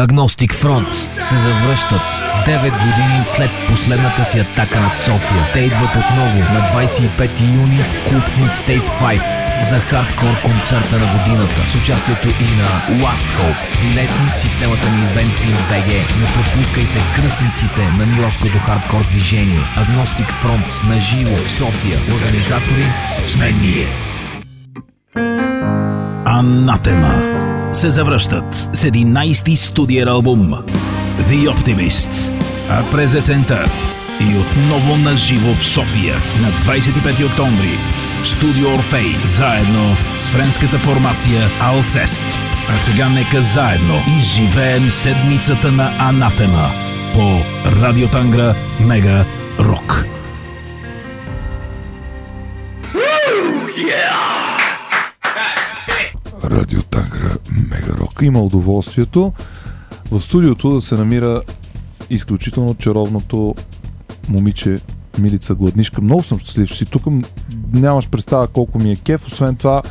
Агностик Фронт се завръщат 9 години след последната си атака над София. Те идват отново на 25 юни в клуб State 5 за хардкор концерта на годината с участието и на Last Hope. Билети в системата ни Event Team BG. Не пропускайте кръстниците на Миловското хардкор движение. Агностик Фронт на живо в София. Организатори сме ние. Анатема се завръщат с 11-ти студиен албум The Optimist. А през есента и отново на живо в София на 25 октомври в студио Орфей заедно с френската формация Алсест. А сега нека заедно изживеем седмицата на Анатема по Радио Тангра Мега Рок. Има удоволствието в студиото да се намира изключително чаровното момиче Милица Гладнишка. Много съм щастлив, че си тук. Нямаш представа колко ми е кеф. Освен това,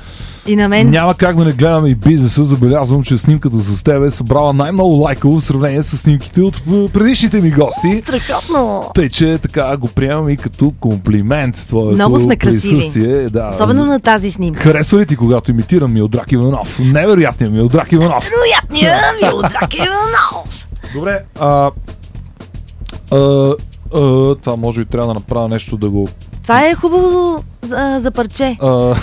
И на мен. няма как да не гледаме и бизнеса. Забелязвам, че снимката с теб е събрала най-много лайково в сравнение с снимките от предишните ми гости. Страхотно! Тъй, че така го приемам и като комплимент. Твоето Много сме красиви. Да. Особено на тази снимка. Харесва ли ти, когато имитирам Милдрак Иванов? Невероятният Милдрак Иванов. Вероятния Милдрак Иванов! Добре, а, а, а, това може би трябва да направя нещо да го... Това е хубаво за, за парче. А,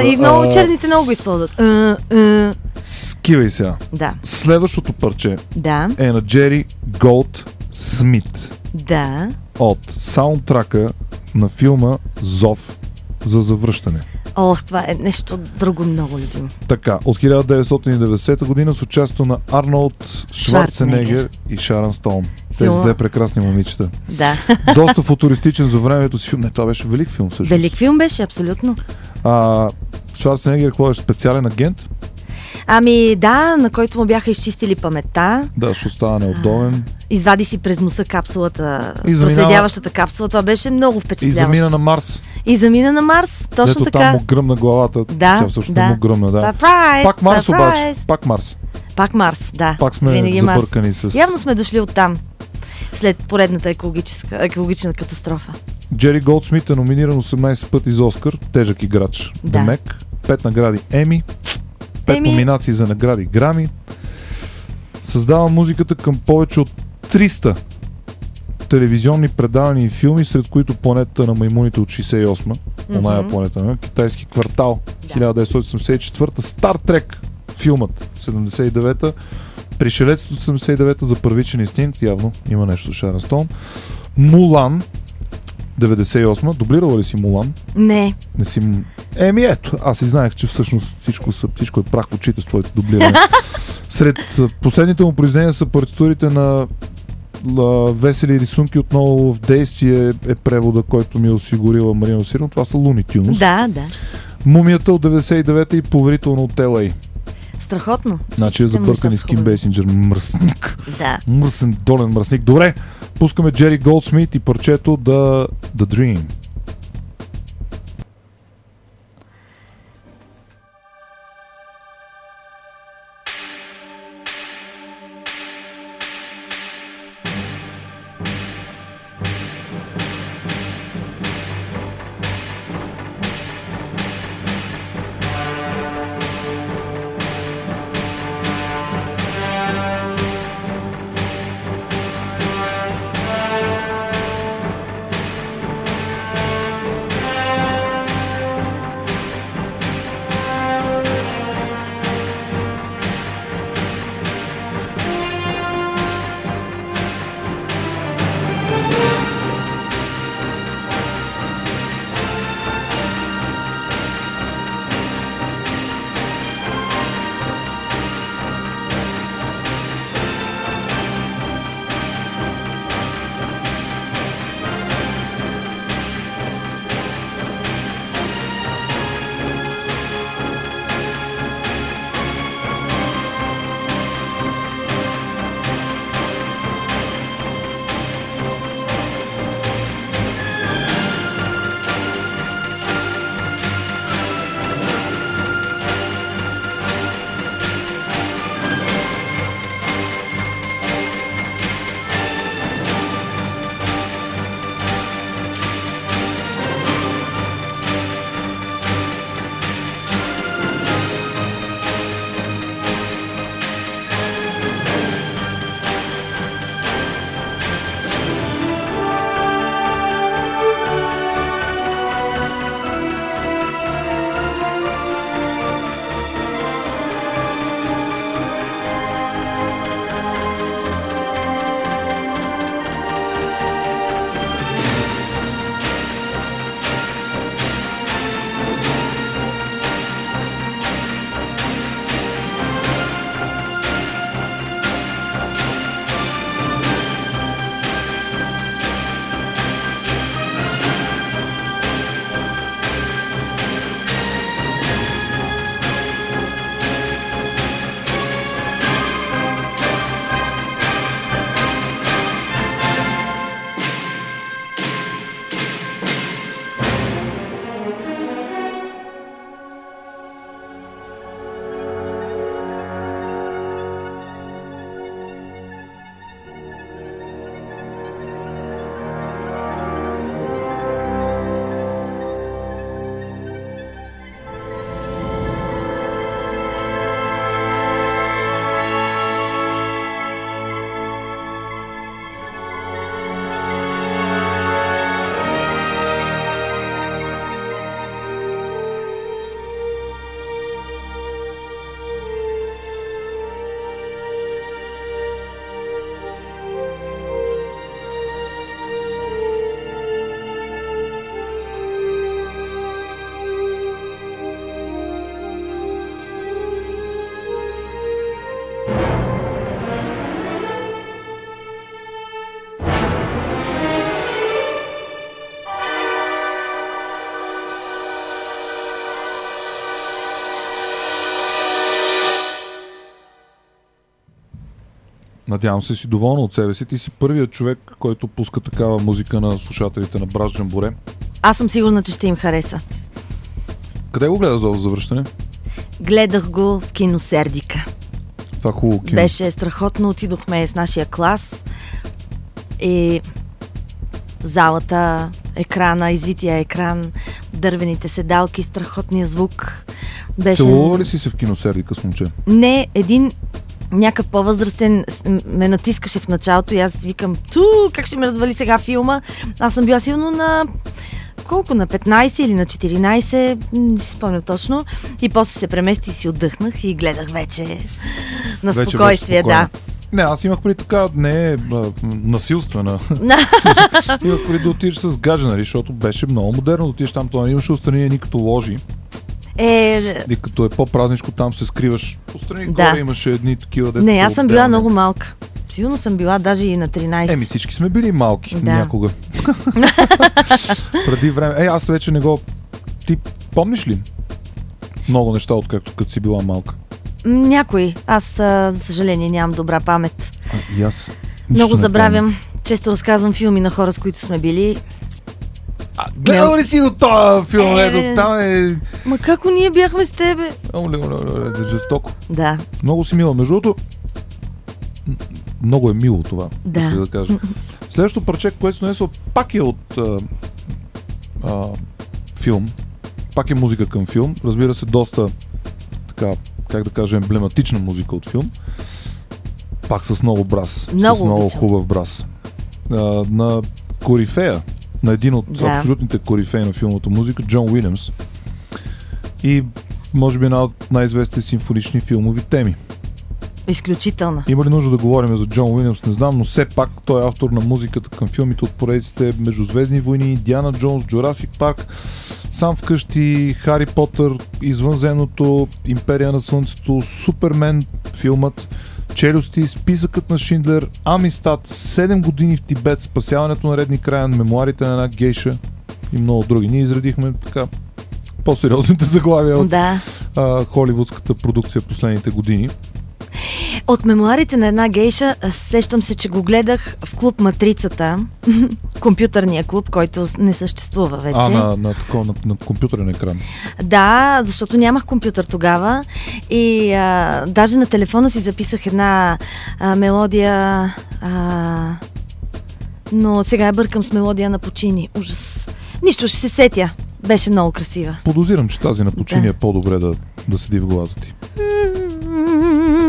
и много черните много го използват. А, а. Скивай сега. Да. Следващото парче Да, е на Джери Голд Смит да. от саундтрака на филма Зов за завръщане. Ох, това е нещо друго много любимо. Така, от 1990 година с участието на Арнолд Шварценегер и Шаран Стоун. Тези две прекрасни момичета. Да. Доста футуристичен за времето си филм. Не, това беше велик филм всъщност. Велик филм беше, абсолютно. А, Шварценегер, какво беше специален агент? Ами да, на който му бяха изчистили паметта. Да, ще остава неудобен. Извади си през носа капсулата, И заминава- проследяващата капсула. Това беше много И впечатляващо. замина на Марс. И замина на Марс, точно Дето така. там му гръмна главата. Да, Сега всъщност да. му гръмна, да. Surprise, Пак Марс surprise. обаче. Пак Марс. Пак Марс, да. Пак сме Винаги забъркани Марс. с- Явно сме дошли от там. След поредната екологическа, екологична катастрофа. Джери Голдсмит е номиниран 18 пъти за Оскар. Тежък играч. Да. Демек. 5 награди Еми. 5 Еми. номинации за награди Грами. Създава музиката към повече от 300 телевизионни предавания и филми, сред които планетата на маймуните от 68 Мгм. оная планета, на китайски квартал 1984 Стар Трек филмът 79-та Пришелецът от 79-та за първичен инстинкт, явно има нещо с Шарен Стоун. Мулан 98 Дублирала ли си Мулан? Не. Не си... Еми ето, аз и знаех, че всъщност всичко, са, всичко е прах в очите с твоето дублиране. Сред последните му произведения са партитурите на а, весели рисунки отново в действие е превода, който ми е осигурила Марина Василина. Това са Looney Tunes. Да, да. Мумията от 99-та и поверително от LA. Страхотно. Значи е Всичките неща забъркани са с Ким хубави. Бейсинджер. Мръсник. Да. Мръсен долен мръсник. Добре, пускаме Джери Голдсмит и парчето The, The Dream. Надявам се си доволна от себе си. Ти си първият човек, който пуска такава музика на слушателите на Браш Джамборе. Аз съм сигурна, че ще им хареса. Къде го гледа за завръщане? Гледах го в кино Сердика. Това е хубаво кино. Беше страхотно. Отидохме с нашия клас и залата, екрана, извития екран, дървените седалки, страхотния звук. Беше... Целува ли си се в киносердика с момче? Не, един някакъв по-възрастен ме натискаше в началото и аз викам, ту, как ще ме развали сега филма. Аз съм била силно на колко, на 15 или на 14, м, не си спомням точно. И после се премести и си отдъхнах и гледах вече на Вече спокойствие, беше да. Не, аз имах при така, не а, насилствена. имах при да отидеш с гадже, нали, защото беше много модерно да отидеш там, то не имаше отстрани ни като ложи. Е, И като е по-празничко, там се скриваш. Отстрани Да. горе имаше едни такива. дето не, аз съм била много малка. Сигурно съм била даже и на 13. Еми, всички сме били малки Да. някога. Преди време. Ей, аз вече не го... Ти помниш ли много неща, откакто като си била малка? М, Някой. Аз, за съжаление, нямам добра памет. А, и аз. Много забравям. Често разказвам филми на хора, с които сме били. Гледал ли си го този филм? Е, там е... Ма како ние бяхме с тебе? Оле, оле, оле, жестоко. Да. Много си мила. Между другото, много е мило това. Да. да кажа. Следващото парче, което се донесла, пак е от а, а, филм. Пак е музика към филм. Разбира се, доста така, как да кажа, емблематична музика от филм. Пак с много брас. Много с много обичам. хубав брас. А, на корифея, на един от Да. абсолютните корифеи на филмата музика, Джон Уилямс. И може би една от най-известните симфонични филмови теми. Изключителна. Има ли нужда да говорим за Джон Уилямс? Не знам, но все пак той е автор на музиката към филмите от поредиците Междузвездни войни, Диана Джонс, Джурасик Парк, Сам вкъщи, Хари Потър, Извънземното, Империя на Слънцето, Супермен, филмът, Челюсти, Списъкът на Шиндлер, Амистат, 7 години в Тибет, Спасяването на Редни Краян, Мемуарите на една гейша и много други. Ние изредихме така по-сериозните заглавия от Да. а, холивудската продукция последните години. От мемуарите на една гейша, сещам се, че го гледах в клуб Матрицата, компютърния клуб, който не съществува вече. А, на, на, такова, на, на компютърен екран. Да, защото нямах компютър тогава и а, даже на телефона си записах една а, мелодия, а, но сега я бъркам с мелодия на почини. Ужас. Нищо, ще се сетя. Беше много красива. Подозирам, че тази на почини Да. е по-добре да, да седи в главата ти.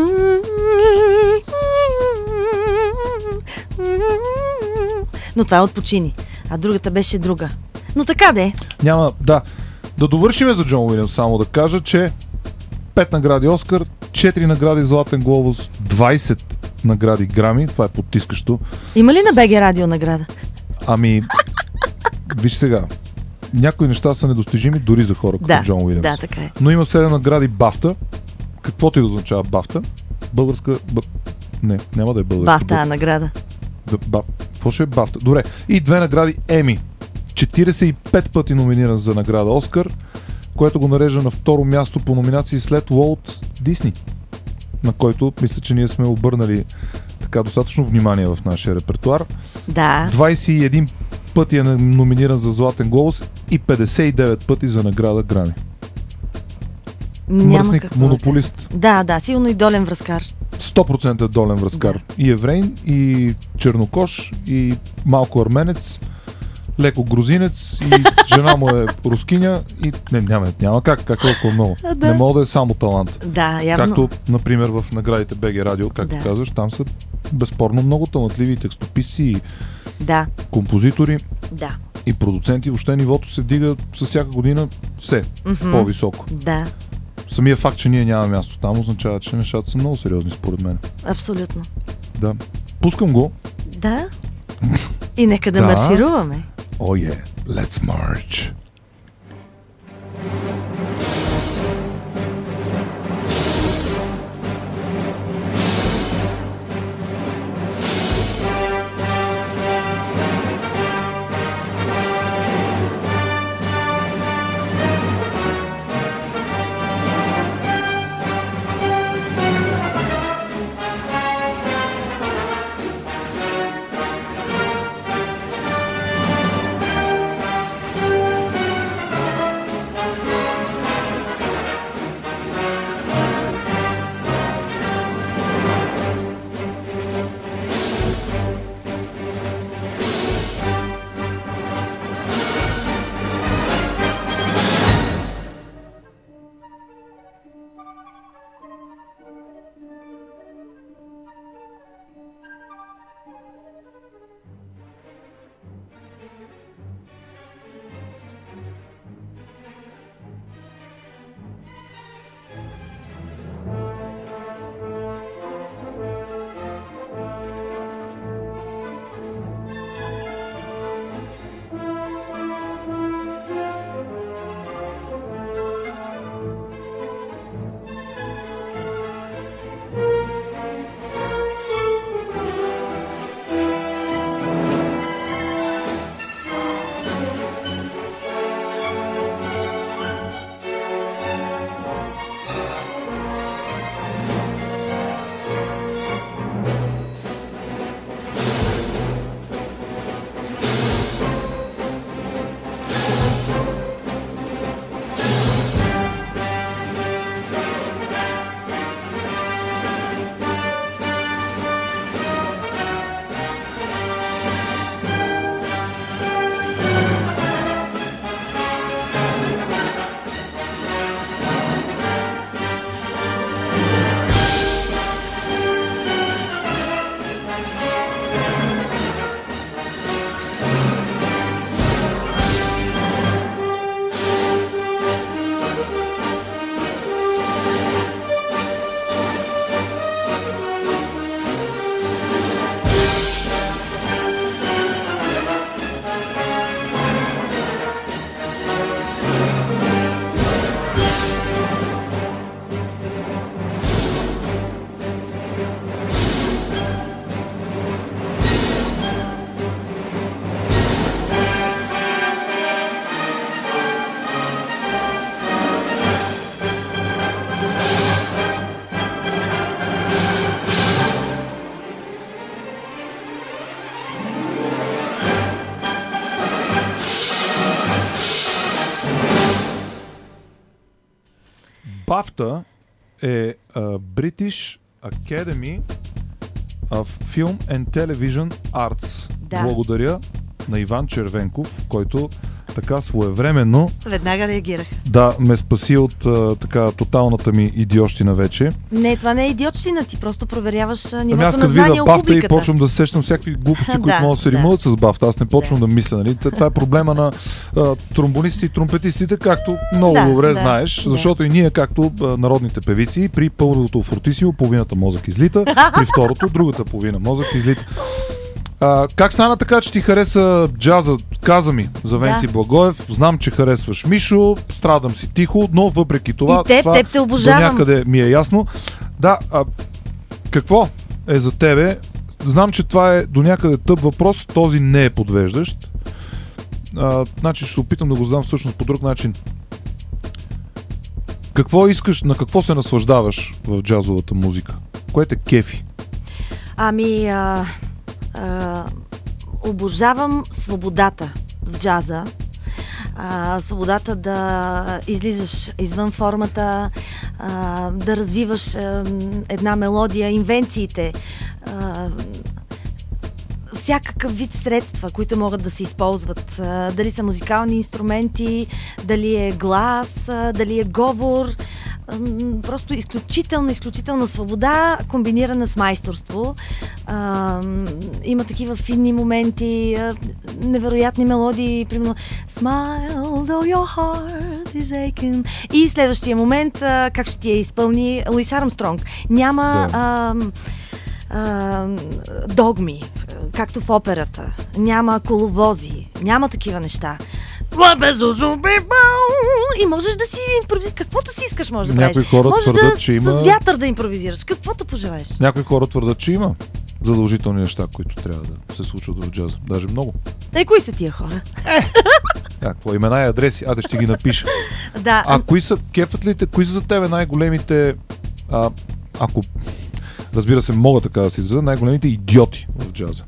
Но това е от почини, а другата беше друга. Но така де. Няма, да. Да довършиме за Джон Уилямс, само да кажа, че 5 награди Оскар, 4 награди Златен глобус, 20 награди Грами, това е потискащо. Има ли на БГ радио награда? Ами, виж сега, някои неща са недостижими дори за хора като Да, Джон Уилямс. да, така е. Но има 7 награди Бафта. Каквото и да означава Бафта. Българска... Б... Не, няма да е българска. Бахта е награда. Да, ба... Какво ще е Бафта? Добре. И две награди Еми. 45 пъти номиниран за награда Оскар, което го нарежда на второ място по номинации след Уолт Дисни, на който мисля, че ние сме обърнали така достатъчно внимание в нашия репертуар. Да. 21 пъти е номиниран за Златен глобус и 59 пъти за награда Грами. Няма Мръсник, какво да монополист. Да, да, сигурно и долен връзкар. 100% е долен връзкар. И еврейн, и чернокош, и малко арменец, леко грузинец, и жена му е рускиня, и не, няма, няма как, как толкова много. Да. Не мога да е само талант. Да, явно. Както, например, в наградите БГ Радио, както Да. казваш, там са безспорно много талантливи текстописи, и Да, композитори да. и продуценти. Въобще нивото се дига с всяка година все Мгм. по-високо. Да, Самия факт, че ние нямаме място там, означава, че нещата са много сериозни според мен. абсолютно. Да. Пускам го. Да. И нека да, Да. маршируваме. Oh yeah, let's march. Thank BAFTA е а, British Academy of Film and Television Arts. Да. Благодаря на Иван Червенков, който така своевременно Веднага реагирах. да ме спаси от а, така тоталната ми идиощина вече. Не, това не е идиотщина, ти просто проверяваш Ами нивото аз на като знание видя бафта и почвам да се сещам всякакви глупости, които Да, могат да се да. римуват с бафта. Аз не почвам да, мисля. Нали? Това е проблема на а, тромбонистите и тромпетистите, както много Да, добре да, знаеш. да. Защото и ние, както а, народните певици, при първото фортисио половината мозък излита, при второто другата половина мозък излита. А, как стана така, че ти хареса джаза? Каза ми за Венци Да. Благоев. Знам, че харесваш Мишо, страдам си тихо, но въпреки това, И теб, това теб те обожавам. до някъде ми е ясно. Да, а, какво е за тебе? Знам, че това е до някъде тъп въпрос, този не е подвеждащ. А, значи ще се опитам да го задам всъщност по друг начин. Какво искаш, на какво се наслаждаваш в джазовата музика? Кое те кефи? Ами, а, а, обожавам свободата в джаза. А, свободата да излизаш извън формата, а, да развиваш а, една мелодия, инвенциите, а, всякакъв вид средства, които могат да се използват. Дали са музикални инструменти, дали е глас, дали е говор. Просто изключителна, изключителна свобода, комбинирана с майсторство. Има такива финни моменти, невероятни мелодии, примерно Smile, though your heart is aching. И следващия момент, как ще ти я изпълни Луис Армстронг. Няма Да. А, догми, както в операта. Няма коловози, няма такива неща. И можеш да си импровизираш. Каквото си искаш, можеш да Някои правиш. хора можеш твърдят, да че има- с вятър да импровизираш. Каквото пожелаеш. Някои хора твърдат, че има задължителни неща, които трябва да се случват в джаза. Даже много. Е, кои са тия хора? А, какво имена и адреси? Аде ще ги напиша. Да. А кои са, кефът ли те, кои са за тебе най-големите, а, ако, разбира се, мога така да се изразя, най-големите идиоти в джаза?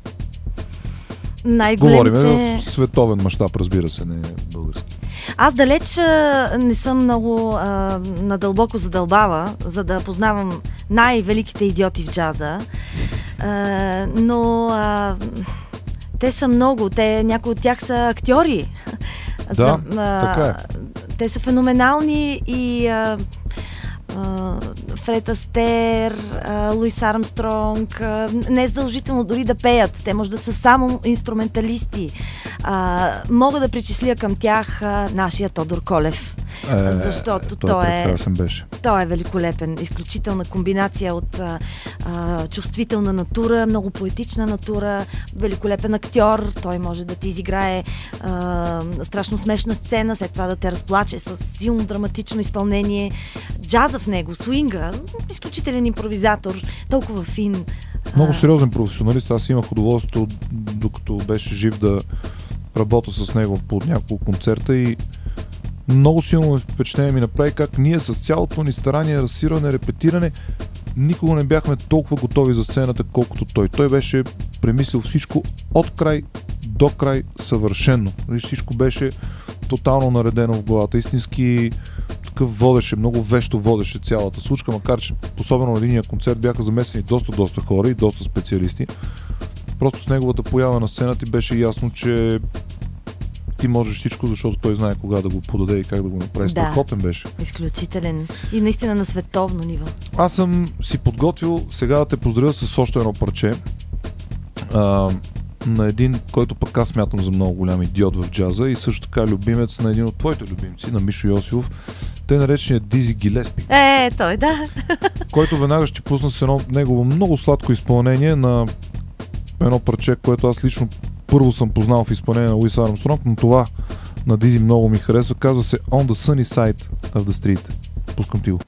Най-големите... Говорим в световен мащаб, разбира се, не български. Аз далеч а, не съм много а, надълбоко задълбава, за да познавам най-великите идиоти в джаза. А, но а, те са много. Те, някои от тях са актьори. Да, така е. Те са феноменални и а, а, Фред Астер, Луис Армстронг, не е задължително дори да пеят. Те може да са само инструменталисти. Мога да причисля към тях нашия Тодор Колев. Е, защото той той е, беше. той е великолепен. Изключителна комбинация от а, а, чувствителна натура, много поетична натура, великолепен актьор. Той може да ти изиграе а, страшно смешна сцена, след това да те разплаче с силно драматично изпълнение. В него, свинга, изключителен импровизатор, толкова фин. Много сериозен професионалист. Аз имах удоволствието, докато беше жив да работя с него по няколко концерта и много силно впечатление ми направи как ние с цялото ни старание, разсиране, репетиране, никога не бяхме толкова готови за сцената, колкото той. Той беше премислил всичко от край до край съвършенно. Виж, Всичко беше тотално наредено в главата. Истински такъв водеше, много вещо водеше цялата случка, макар че особено на единия концерт бяха замесени доста, доста хора и доста специалисти. Просто с неговата поява на сцената ти беше ясно, че ти можеш всичко, защото той знае кога да го подаде и как да го направи. Страхотен беше. Изключителен. И наистина на световно ниво. Аз съм си подготвил сега да те поздравя с още едно парче. А, на един, който пък аз смятам за много голям идиот в джаза и също така любимец на един от твоите любимци, на Мишо Йосифов, те наречения Дизи Гилеспи, Е, той, да. който веднага ще пусна с едно негово много сладко изпълнение на едно парче, което аз лично първо съм познал в изпълнение на Луис Армстронг, но това на Дизи много ми харесва. Казва се On the Sunny Side of the Street. Пускам ти го.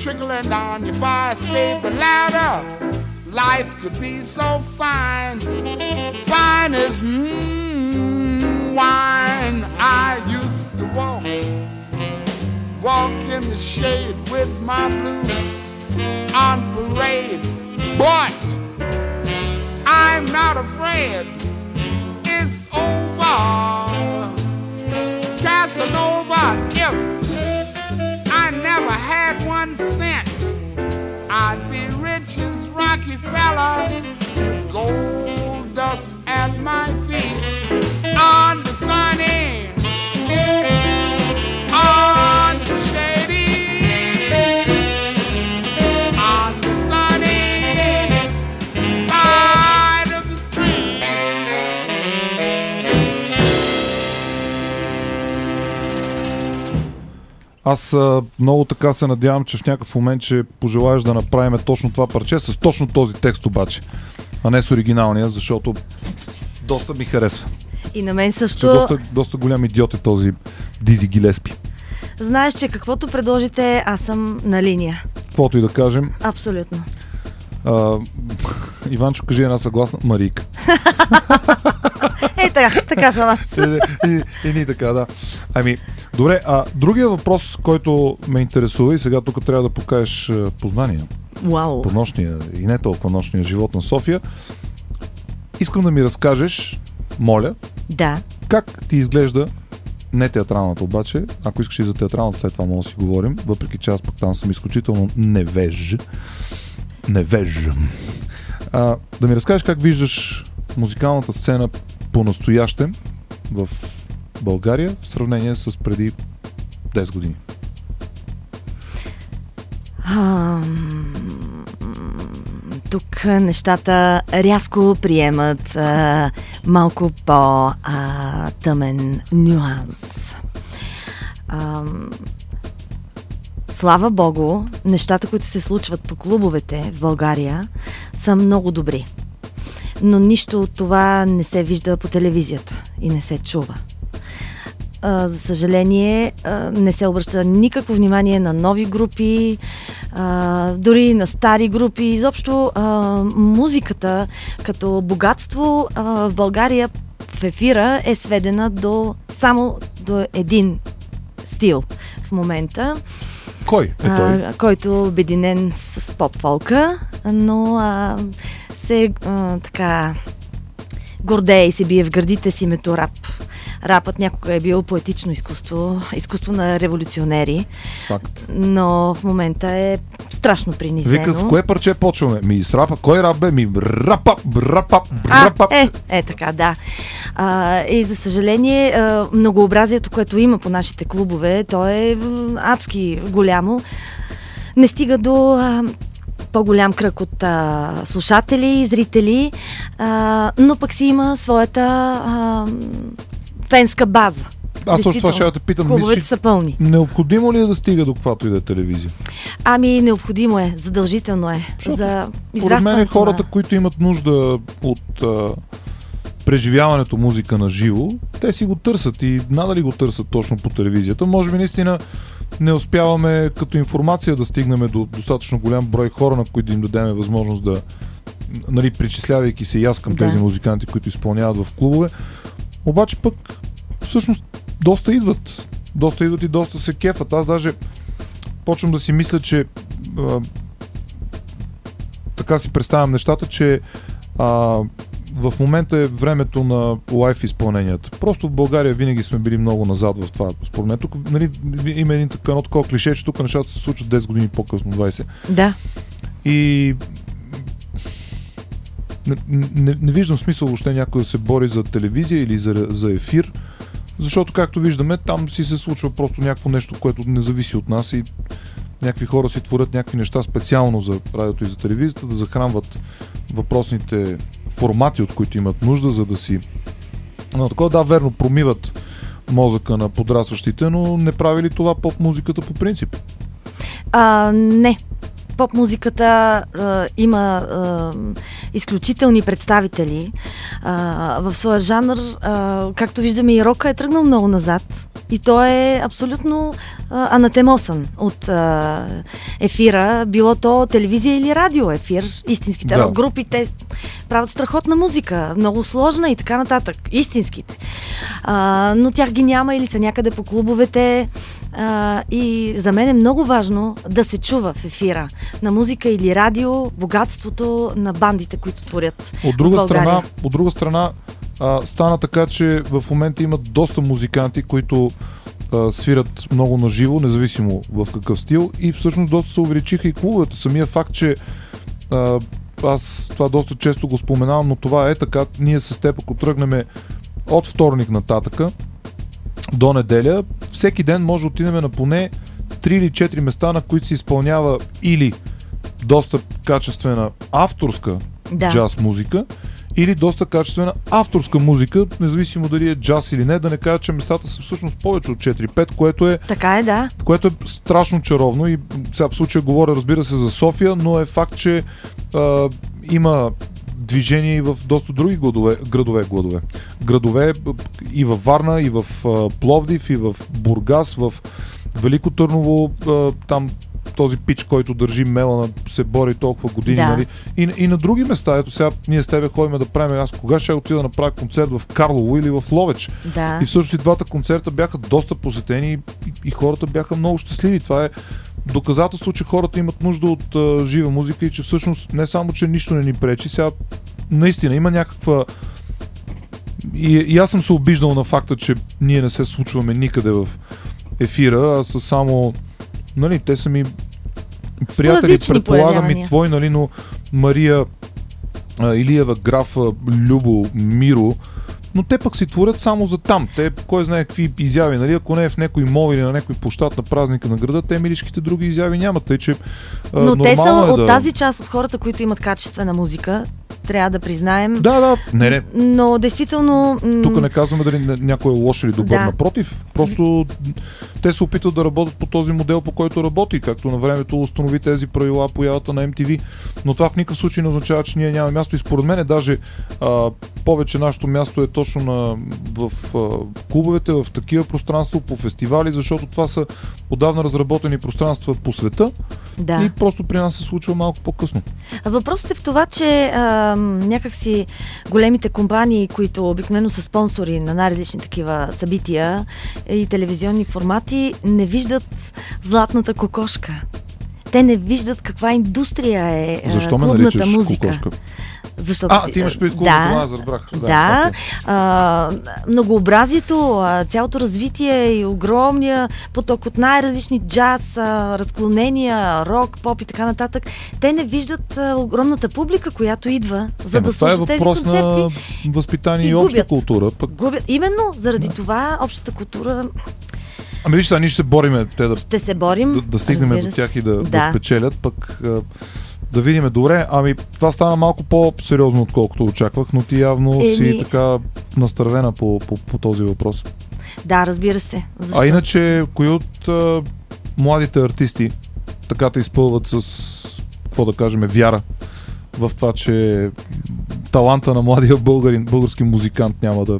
Trickling down your fire escaping ladder? Life could be so fine, fine as mm, wine. I used to walk, walk in the shade with my blues on parade, but I'm not afraid. Аз много така се надявам, че в някакъв момент ще пожелаеш да направим точно това парче, с точно този текст обаче, а не с оригиналния, защото доста ми харесва. И на мен също. доста, доста голям идиот е този Дизи Гилеспи. Знаеш, че каквото предложите, аз съм на линия. Каквото и да кажем. Абсолютно. А, Иванчо, кажи една съгласна. Марика. Е, така, така съм аз. и, и, и, ни така, да. Ами, добре, а другия въпрос, който ме интересува и сега тук трябва да покажеш а, познания Вау. по нощния и не толкова нощния живот на София. Искам да ми разкажеш, моля, Да. как ти изглежда не театралната обаче, ако искаш и за театралната, след това мога да си говорим, въпреки че аз пък там съм изключително невеж. Невеж. А, да ми разкажеш как виждаш музикалната сцена по-настоящем в България в сравнение с преди 10 години. Ам, Тук нещата рязко приемат а, малко по-тъмен нюанс. Ам, слава Богу, нещата, които се случват по клубовете в България, са много добри. Но нищо от това не се вижда по телевизията и не се чува. За съжаление, не се обръща никакво внимание на нови групи, дори на стари групи. Изобщо музиката като богатство в България в ефира е сведена до само до един стил в момента. Кой е той? А, който е обединен с поп-фолка, но а, се а, така гордее и се бие в гърдите си името рап. Рапът някога е бил поетично изкуство, изкуство на революционери, Факт. но в момента е страшно принизено. Вика, с кое парче почваме? Ми с рапа. Кой рап бе? Ми рапа, рапа, рапа. е, е така, да. А, и за съжаление, а, многообразието, което има по нашите клубове, то е адски голямо. Не стига до а, по-голям кръг от а, слушатели и зрители, а, но пък си има своята а, фенска база. Аз точно това ще те питам. Клубовете са пълни. Необходимо ли е да стига до каквато и да е телевизия? Ами, необходимо е, задължително е. за Според мен израстването хората, на... които имат нужда от а, преживяването музика на живо, те си го търсят и надали го търсят точно по телевизията. Може би наистина не успяваме като информация да стигнем до достатъчно голям брой хора, на които да им дадем възможност да, нали, причислявайки се и аз към Да. тези музиканти, които изпълняват в клубове. Обаче пък всъщност доста идват. Доста идват и доста се кефат. Аз даже почвам да си мисля, че а, така си представям нещата, че а, в момента е времето на лайф изпълненията. Просто в България винаги сме били много назад в това. Според мен тук нали, има един така, едно такова клише, че тук нещата се случват 10 години по-късно, 20. Да. И не, не, виждам смисъл въобще някой да се бори за телевизия или за, за ефир, защото както виждаме, там си се случва просто някакво нещо, което не зависи от нас и някакви хора си творят някакви неща специално за радиото и за телевизията, да захранват въпросните формати, от които имат нужда, за да си... Но такова, да, верно, промиват мозъка на подрастващите, но не прави ли това поп-музиката по принцип? А, не. Поп музиката а, има а, изключителни представители а, в своя жанр. А, както виждаме и рока е тръгнал много назад. И той е абсолютно а, анатемосан от а, ефира, било то телевизия или радио ефир. Истинските Да. групи, те правят страхотна музика, много сложна и така нататък. Истинските. А, но тях ги няма или са някъде по клубовете. А, и за мен е много важно да се чува в ефира на музика или радио богатството на бандите, които творят. От друга страна, от друга страна а, стана така, че в момента имат доста музиканти, които а, свират много на живо, независимо в какъв стил и всъщност доста се увеличиха и клубовете. Самия факт, че а, аз това доста често го споменавам, но това е така. Ние с теб, ако тръгнем от вторник нататъка до неделя, всеки ден може да отидем на поне 3 или 4 места, на които се изпълнява или доста качествена авторска Да. джаз музика, или доста качествена авторска музика, независимо дали е джаз или не, да не кажа, че местата са всъщност повече от 4-5, което е Така е, да. което е страшно чаровно и сега в случая говоря разбира се за София, но е факт, че а, има движение и в доста други градове, градове, градове, градове и във Варна, и в Пловдив, и в Бургас, в Велико Търново, а, там този пич, който държи Мелана, се бори толкова години, Да. нали? И, и на други места, ето сега ние с тебе ходим да правим, аз кога ще отида да направя концерт в Карлово или в Ловеч. Да. И всъщност и двата концерта бяха доста посетени и, и хората бяха много щастливи. Това е доказателство, че хората имат нужда от а, жива музика и че всъщност не само, че нищо не ни пречи, сега наистина има някаква и, и аз съм се обиждал на факта, че ние не се случваме никъде в ефира, а са само нали, те са ми приятели, предполагам и твой, нали, но Мария а, Илиева, Графа, Любо, Миро, но те пък си творят само за там. Те, кой знае какви изяви, нали? Ако не е в някой мол или на някой площад на празника на града, те милишките други изяви нямат. Тъй, че а, Но те са е от да... тази част от хората, които имат качествена музика, трябва да признаем. Да, да, не, не. Но действително... Тук не казваме дали ня- някой е лош или добър. Да. Напротив, просто те се опитват да работят по този модел, по който работи, както на времето установи тези правила появата на MTV. Но това в никакъв случай не означава, че ние нямаме място. И според мен е даже а, повече нашето място е точно на, в а, клубовете, в такива пространства, по фестивали, защото това са отдавна разработени пространства по света. Да. И просто при нас се случва малко по-късно. Въпросът е в това, че а, някакси големите компании, които обикновено са спонсори на най-различни такива събития и телевизионни формати, не виждат златната кокошка. Те не виждат каква индустрия е а, Защо ме клубната музика. кокошка? Защото А, ти имаш предвид културата, аз разбрах. Да, Да, а, многообразието, цялото развитие и огромния поток от най-различни джаз, разклонения, рок, поп и така нататък, те не виждат огромната публика, която идва, за Ема да това е слушат тези въпрос концерти. на възпитание и, и обща култура. Пък, Губят. Именно заради това общата култура ами виж, сега ние ще се бориме те да, ще се борим. да, да стигнем до тях и да, да. Да. спечелят, пък да видим добре. Ами това стана малко по-сериозно, отколкото очаквах, но ти явно Еми- си така настървена по, по, по този въпрос. Да, разбира се. Защо? А иначе, кои от а, младите артисти така те изпълват с, какво да кажем, вяра в това, че таланта на младия българин, български музикант няма да...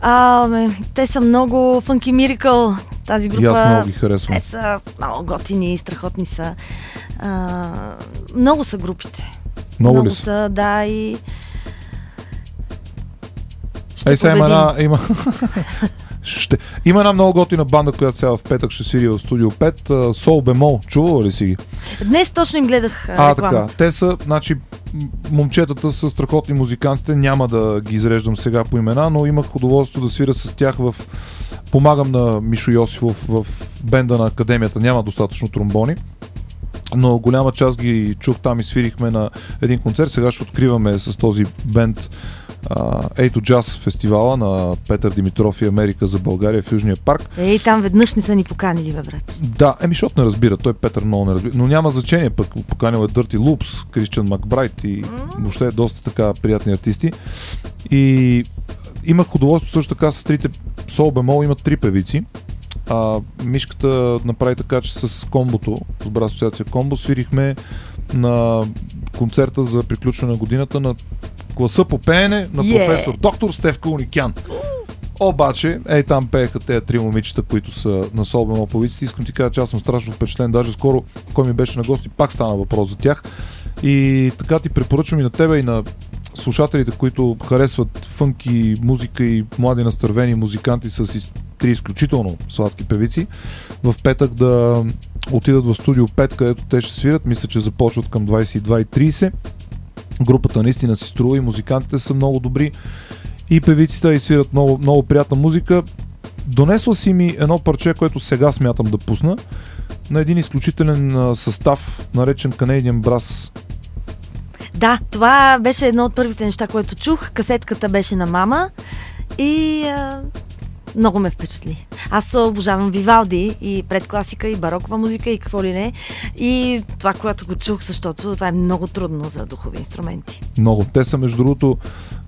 А, ме, те са много Funky Miracle, тази група. И аз много ги харесвам. Те са много готини, страхотни са. А, много са групите. Много ли много са? са, да, и... Ще Ей, сега има една, има, ще, има една много готина банда, която сега в петък ще свири в студио 5. Сол Бемол. Чувала ли си ги? Днес точно им гледах а, А, така. Те са, значи, момчетата са страхотни музикантите. Няма да ги изреждам сега по имена, но имах удоволствие да свира с тях в... Помагам на Мишо Йосифов в бенда на Академията. Няма достатъчно тромбони. Но голяма част ги чух там и свирихме на един концерт. Сега ще откриваме с този бенд Ейто Джаз фестивала на Петър Димитров и Америка за България в Южния парк. Ей, там веднъж не са ни поканили, бе, брат. Да, еми, защото не разбира. Той Петър много не разбира. Но няма значение, пък поканил е Дърти Лупс, Кристиан Макбрайт и въобще е доста така приятни артисти. И имах удоволствие също така с трите Сол Бемол имат три певици. А, Мишката направи така, че с комбото, с Бра асоциация Комбо, свирихме на концерта за приключване на годината на класа по пеене на Yeah. професор доктор Стевка Уникян. Обаче, ей там пееха тези три момичета, които са на Солбема повиците. Искам ти кажа, че аз съм страшно впечатлен. Даже скоро, кой ми беше на гости, пак стана въпрос за тях. И така ти препоръчвам и на тебе и на слушателите, които харесват фънки, музика и млади настървени музиканти с три изключително сладки певици, в петък да отидат в студио 5, където те ще свират. Мисля, че започват към 22.30. Групата наистина си струва и музикантите са много добри и певиците и свират много, много приятна музика. Донесла си ми едно парче, което сега смятам да пусна на един изключителен състав, наречен Canadian Brass. Да, това беше едно от първите неща, което чух. Касетката беше на мама и а, много ме впечатли. Аз обожавам Вивалди и предкласика, и барокова музика, и какво ли не. И това, което го чух, защото това е много трудно за духови инструменти. Много. Те са, между другото,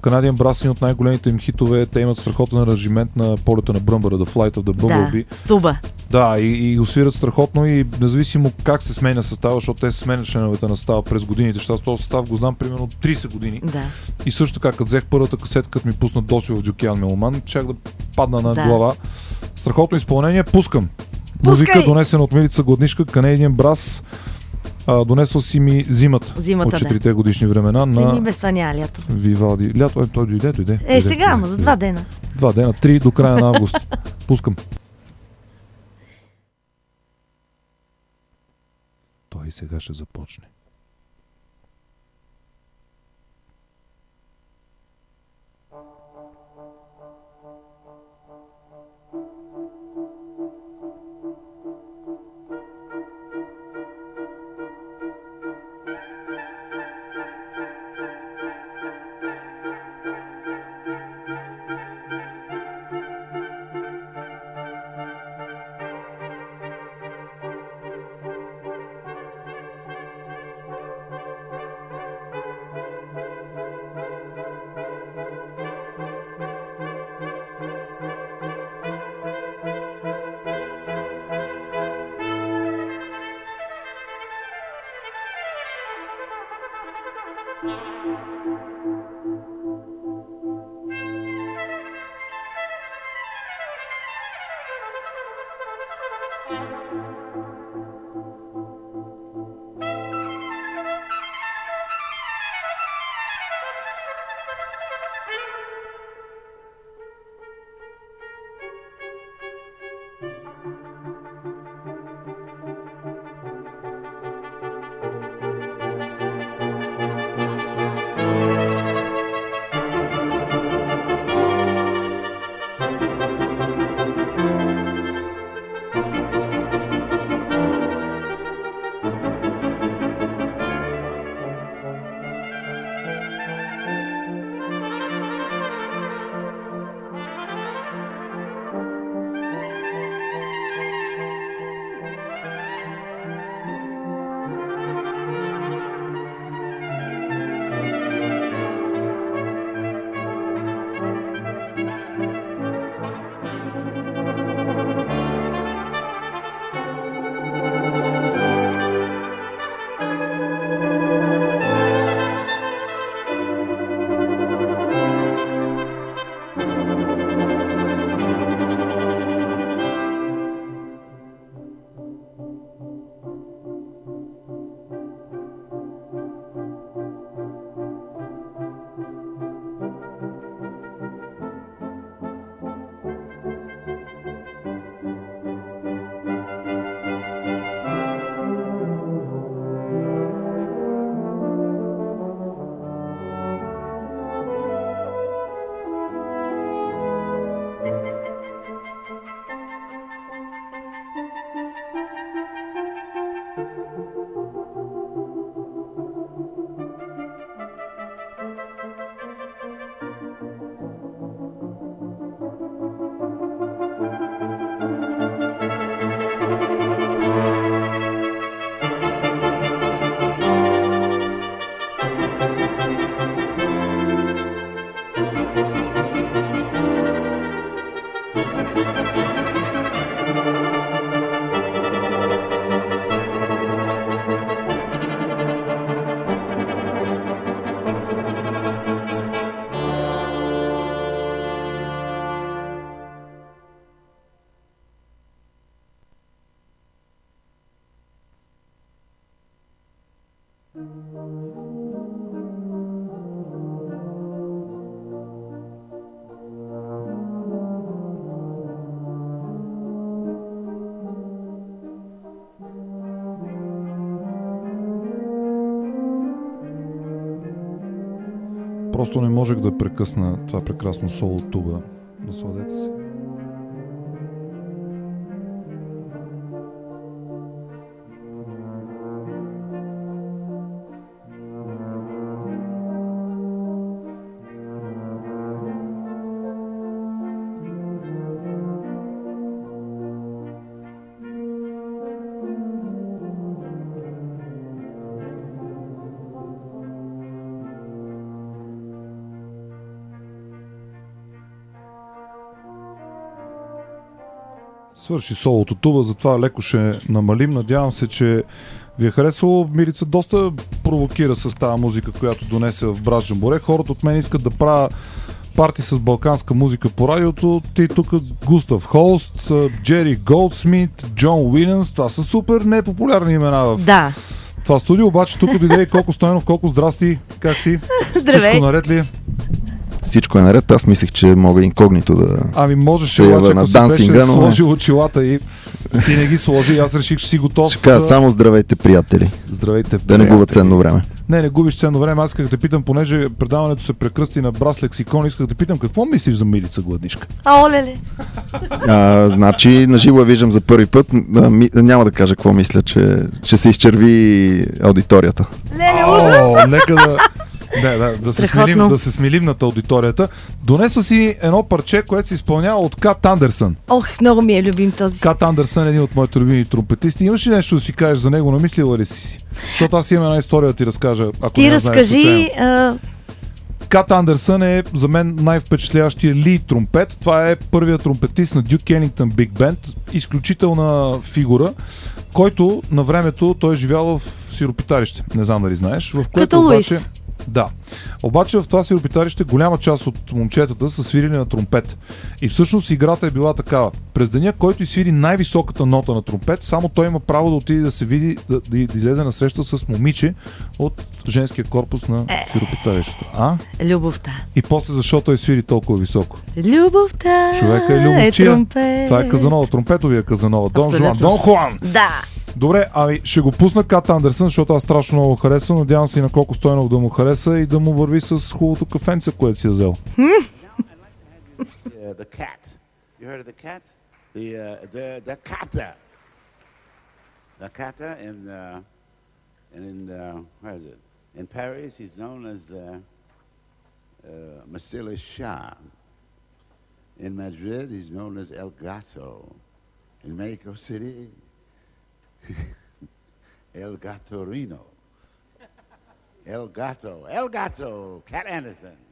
Canadian Brass от най-големите им хитове. Те имат страхотен аранжимент на полета на Бръмбъра, The Flight of the Bumblebee. Да, стуба. Да, и, и го свират страхотно и независимо как се сменя състава, защото те се сменят членовете на състава през годините. Защото този състав го знам примерно от 30 години. Да. И също така, като взех първата касетка, като ми пусна Доси в Дюкян Меломан, чак да падна на Да. глава. Страхотно изпълнение, пускам. Музика, донесена от Милица Гладнишка, Canadian Brass. А, донесла си ми зимата, Зимата, от да. 4-те годишни времена На... на без това няма лято. Вивалди. Лято, е, той дойде, дойде. Е, дойде, сега, ама за два дена. Два дена, три до края на август. Пускам. Той сега ще започне. Просто не можех да прекъсна това прекрасно соло туба. Насладете се. Свърши солото туба, затова леко ще намалим. Надявам се, че ви е харесало. Мирица доста провокира с тази музика, която донесе в Брат Жамборе. Хората от мен искат да правя парти с балканска музика по радиото. Ти тук Густав Холст, Джери Голдсмит, Джон Уилямс. Това са супер непопулярни имена в Да. това студио. Обаче тук дойде и Колко Стойнов. Колко здрасти, как си? Здравей. Всичко наред ли? Всичко е наред. Аз мислех, че мога инкогнито да Ами можеш се обаче, ако на си дансинга, беше но сложил очилата и ти не ги сложи, и аз реших, че си готов. Ще кажа за- само здравейте, приятели. Здравейте, Да не губя приятели. ценно време. Не, не губиш ценно време. Аз исках да те питам, понеже предаването се прекръсти на Брас Лексикон, исках да питам какво мислиш за Милица Гладишка? А, оле? А, значи, наживо я виждам за първи път. А, ми, няма да кажа какво мисля, че ще се изчерви аудиторията. Леле, О, нека да... Да, да, да, се смилим, да се смилим над аудиторията. Донесла си едно парче, което се изпълнява от Кат Андерсън. Ох, много ми е любим този. Кат Андерсън е един от моите любими тромпетисти. Имаш ли нещо да си кажеш за него? Намислила ли си си? Защото аз имам една история да ти разкажа, ако Ти не знаеш разкажи. а, Кат Андерсън е за мен най-впечатляващия ли тромпет. Това е първият тромпетист на Duke Ellington Big Band. Изключителна фигура, който на времето той е живял в сиропитарище. Не знам дали знаеш. В което Като Луис. Да. Обаче в това сиропитарище голяма част от момчетата са свирили на тромпет. И всъщност играта е била такава. През деня, който изсвири най-високата нота на тромпет, само той има право да отиде да се види, да, да, да излезе на среща с момиче от женския корпус на сиропитарището. А? любовта. И после защо той свири толкова високо? Любовта Човека е любовчия. тромпет. Това е Казанова, тромпетовия Казанова. Дон Жуан. Дон Хуан. Да. Добре, ами ще го пусна Кат Андерсън, защото аз страшно много харесвам. Надявам се и на колко Стойнов да му хареса и да му върви с хубавото кафенце, което си е взел. Uh, the cat. You heard of the cat? The uh, the the kata. The kata in uh, in uh, where is it? In Paris, he's known as the uh, Masila Shah. In Madrid, he's known as El Gato. In Mexico City, El Gatorino. El Gato. El Gato. Cat Anderson.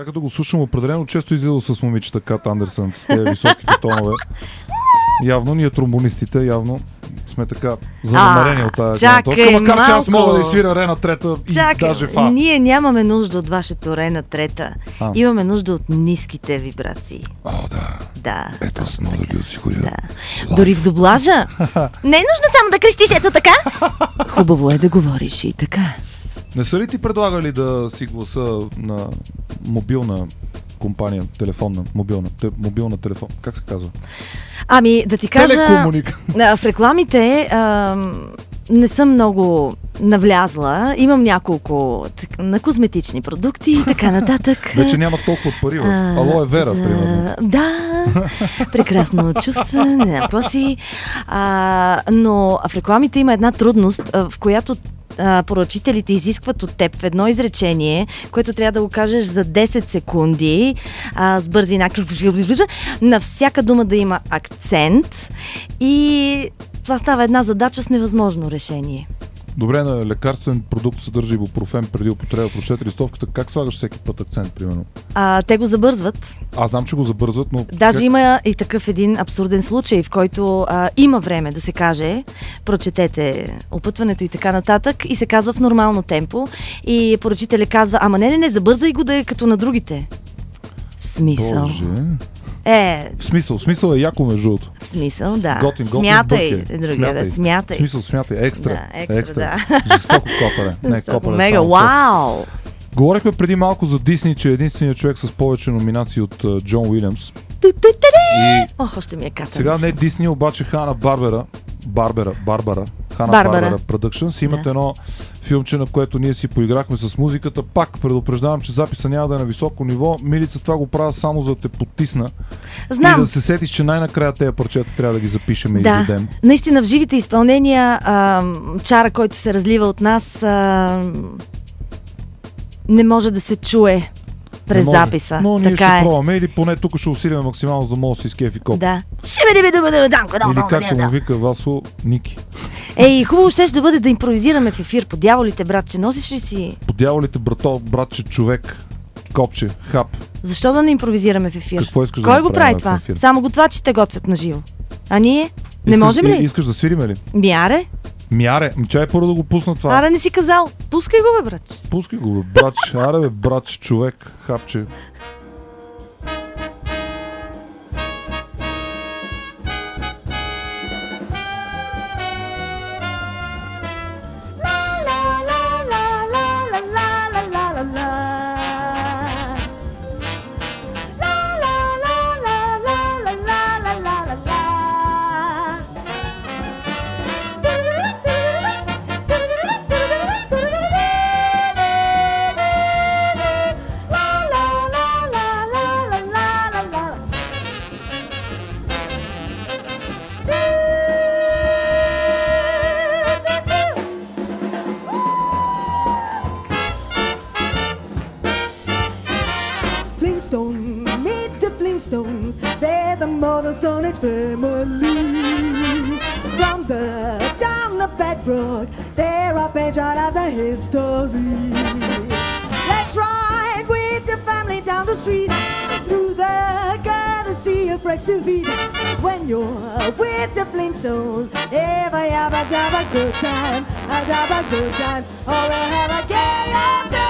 Така като го слушам, определено често излиза с момичета Кат Андерсън с тези високите тонове. Явно ние тромбонистите, явно сме така занамерени от тази гледна точка, макар че аз малко. мога да изсвиря Рена трета и Чакай, даже фа. ние нямаме нужда от вашето Рена трета. А. Имаме нужда от ниските вибрации. О, да. Да. Ето аз мога да ги осигуря. Да. Дори в дублажа. Не е нужно само да крещиш ето така. Хубаво е да говориш и така. Не са ли ти предлагали да си гласа на мобилна компания, телефонна, мобилна, те, мобилна телефон, как се казва? Ами, да ти кажа, Телекомуника- а, в рекламите ам, не съм много навлязла. Имам няколко так, на козметични продукти и така нататък. Вече няма толкова пари в А, Алоe Вера, за- примерно. Да, прекрасно чувстване, не знам какво си. А, но в рекламите има една трудност, а, в която поръчителите изискват от теб в едно изречение, което трябва да го кажеш за 10 секунди, а, с бързина, на всяка дума да има акцент и това става една задача с невъзможно решение. Добре, на лекарствен продукт съдържа ибупрофен преди употреба. Прочете листовката. Как слагаш всеки път акцент, примерно? А, те го забързват. Аз знам, че го забързват, но... Даже как... има и такъв един абсурден случай, в който а, има време да се каже, прочетете опътването и така нататък, и се казва в нормално темпо. И поръчителя казва, ама не, не, не, забързай го да е като на другите. В смисъл. Боже. Е, В смисъл, смисъл е яко между другото. в смисъл, да. Готин, готин смятай, е. е другия, да, смятай. В смисъл, смятай. Екстра. Да, екстра, да. Жестоко копане. Не, копане. мега, само вау! Говорихме преди малко за Дисни, че е единственият човек с повече номинации от uh, Джон Уилямс. И Ох, още ми е ката. сега не Дисни, обаче Хана Барбера, Барбера, Барбара, Хана Барбара. Productions имат Да. едно филмче, на което ние си поиграхме с музиката. Пак предупреждавам, че записа няма да е на високо ниво. Милица това го правя само за да те потисна. Знам. И да се сетиш, че най-накрая тези парчета трябва да ги запишем и Да, издадем. наистина в живите изпълнения а, чара, който се разлива от нас, а, не може да се чуе през може. записа. Но ние така ще е. пробваме или поне тук ще усилиме максимално, за да може да се изкефи коп. Да. Ще бъде бъде бъде дамко, да, Или да, както да, му да. вика Васо, Ники. Ей, хубаво ще да бъде да импровизираме в ефир. По дяволите, братче, носиш ли си? По дяволите, брато, братче, човек, копче, хап. Защо да не импровизираме в ефир? Какво искаш да Кой го направим прави това? Само готвачите готвят на живо. А ние? Не Искаш- можем ли? Искаш да свириме ли? Мяре? Мяре, чай първо да го пусна това. Аре, не си казал. Пускай го, бе, братче. Пускай го, бе, братче. Аре, бе, братче, човек, хапче. History. Let's ride with your family down the street through the courtesy of Fred Sylvie. When you're with the Flintstones, ever have a have a good time, have a good time, or we'll have a gay old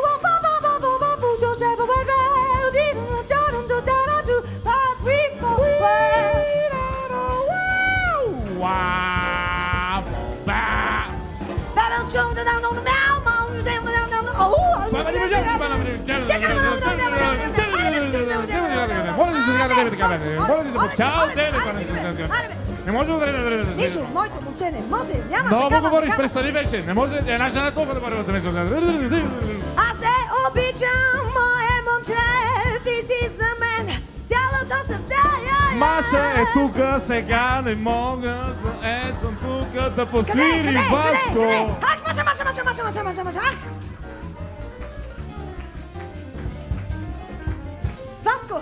Моля да се сега да дебете камерите. Моля да се цял ден. Не може да дадете. Нищо, моето момче не може. Няма Много говориш, престани вече. Не може една жена толкова да бъде възмезна. Аз те обичам, мое момче ти си за мен цялото сърце. Я, я, Маша е тука, сега не мога, за е съм тука да посвири Васко. Ах, Маша, Маша, Маша, Маша, Маша, Маша, Маша, ах! Васко!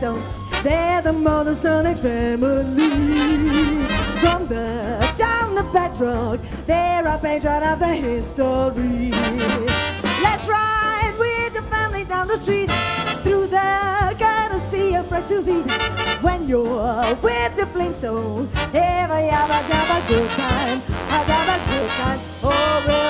They're the Mother Stone family. From the town of Bedrock, they're a patron of the history. Let's ride with the family down the street, through the courtesy of to. When you're with the Flintstones, ever have a have a good time, have a good time. Oh,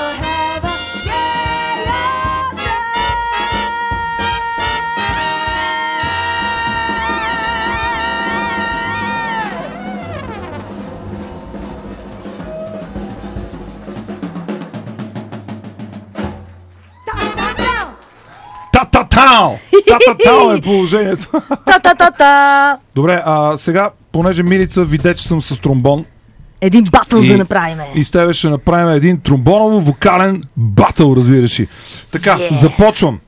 Та-та-тао е положението. Та-та-та-та! Добре, а сега, понеже Милица виде, че съм с тромбон. Един батъл да направим. И с тебе ще направим един тромбоново-вокален батъл, разбираш ли. Така, Yeah. започвам.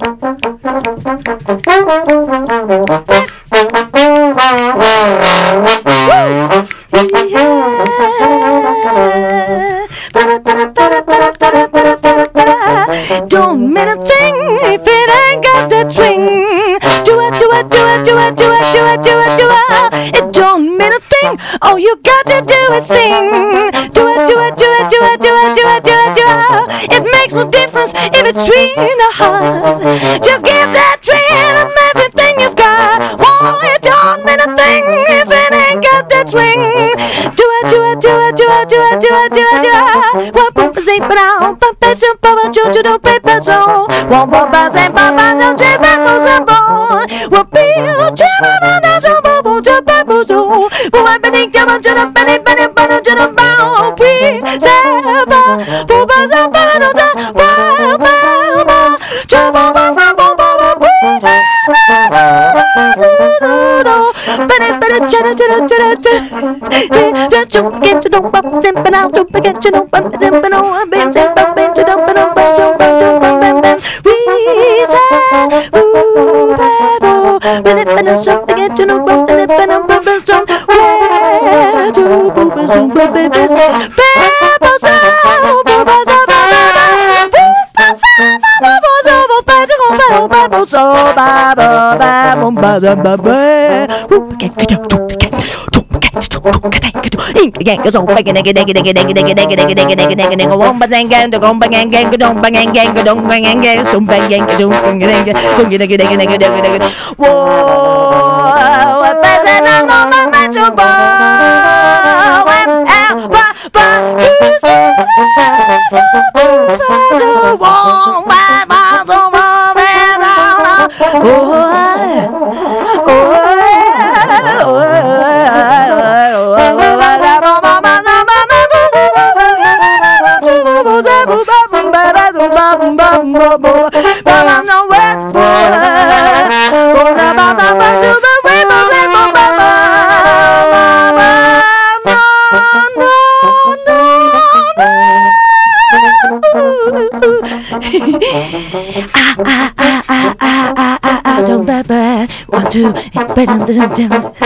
Don't mean a thing if it ain't got that swing. Do it, do it, do it, do it, do it, do it, do it, do it. It don't mean a thing. All you got to do is sing do it, do it, do it. It makes no difference if it's tree in a heart. Just give that tree and everything you've got. Whoa, it don't mean a thing if it ain't got that swing. Do it, do it, do it, do it, do it, do it, do it, do it. Whoa, bumpa, zip, down, bumpa, zip, bumpa, choo, choo, do, paper, so. Whoa, bumpa, zip, bumpa, don't trip, apples, and bone. Whoa, peel, chana, na, na, so, bumpa, to, paper, so. Whoa, I'm beneath, come on, to the penny, penny, penny. 三八六的八八八，全部把三风暴的归来。巴拉巴拉，加拉加拉加拉加，耶！让中间这东方真不闹，东北跟这东方真不闹，啊，北真不北，这东北东北东北东北东北，We say ooh baby，巴拉巴拉，上北跟这东方真不闹，北北上，where to 不北上北北北。so bubble, so bubble, bubble, bubble, bubble. Whoa, ah, ah, ah. Babo. Ooh, get get up, get get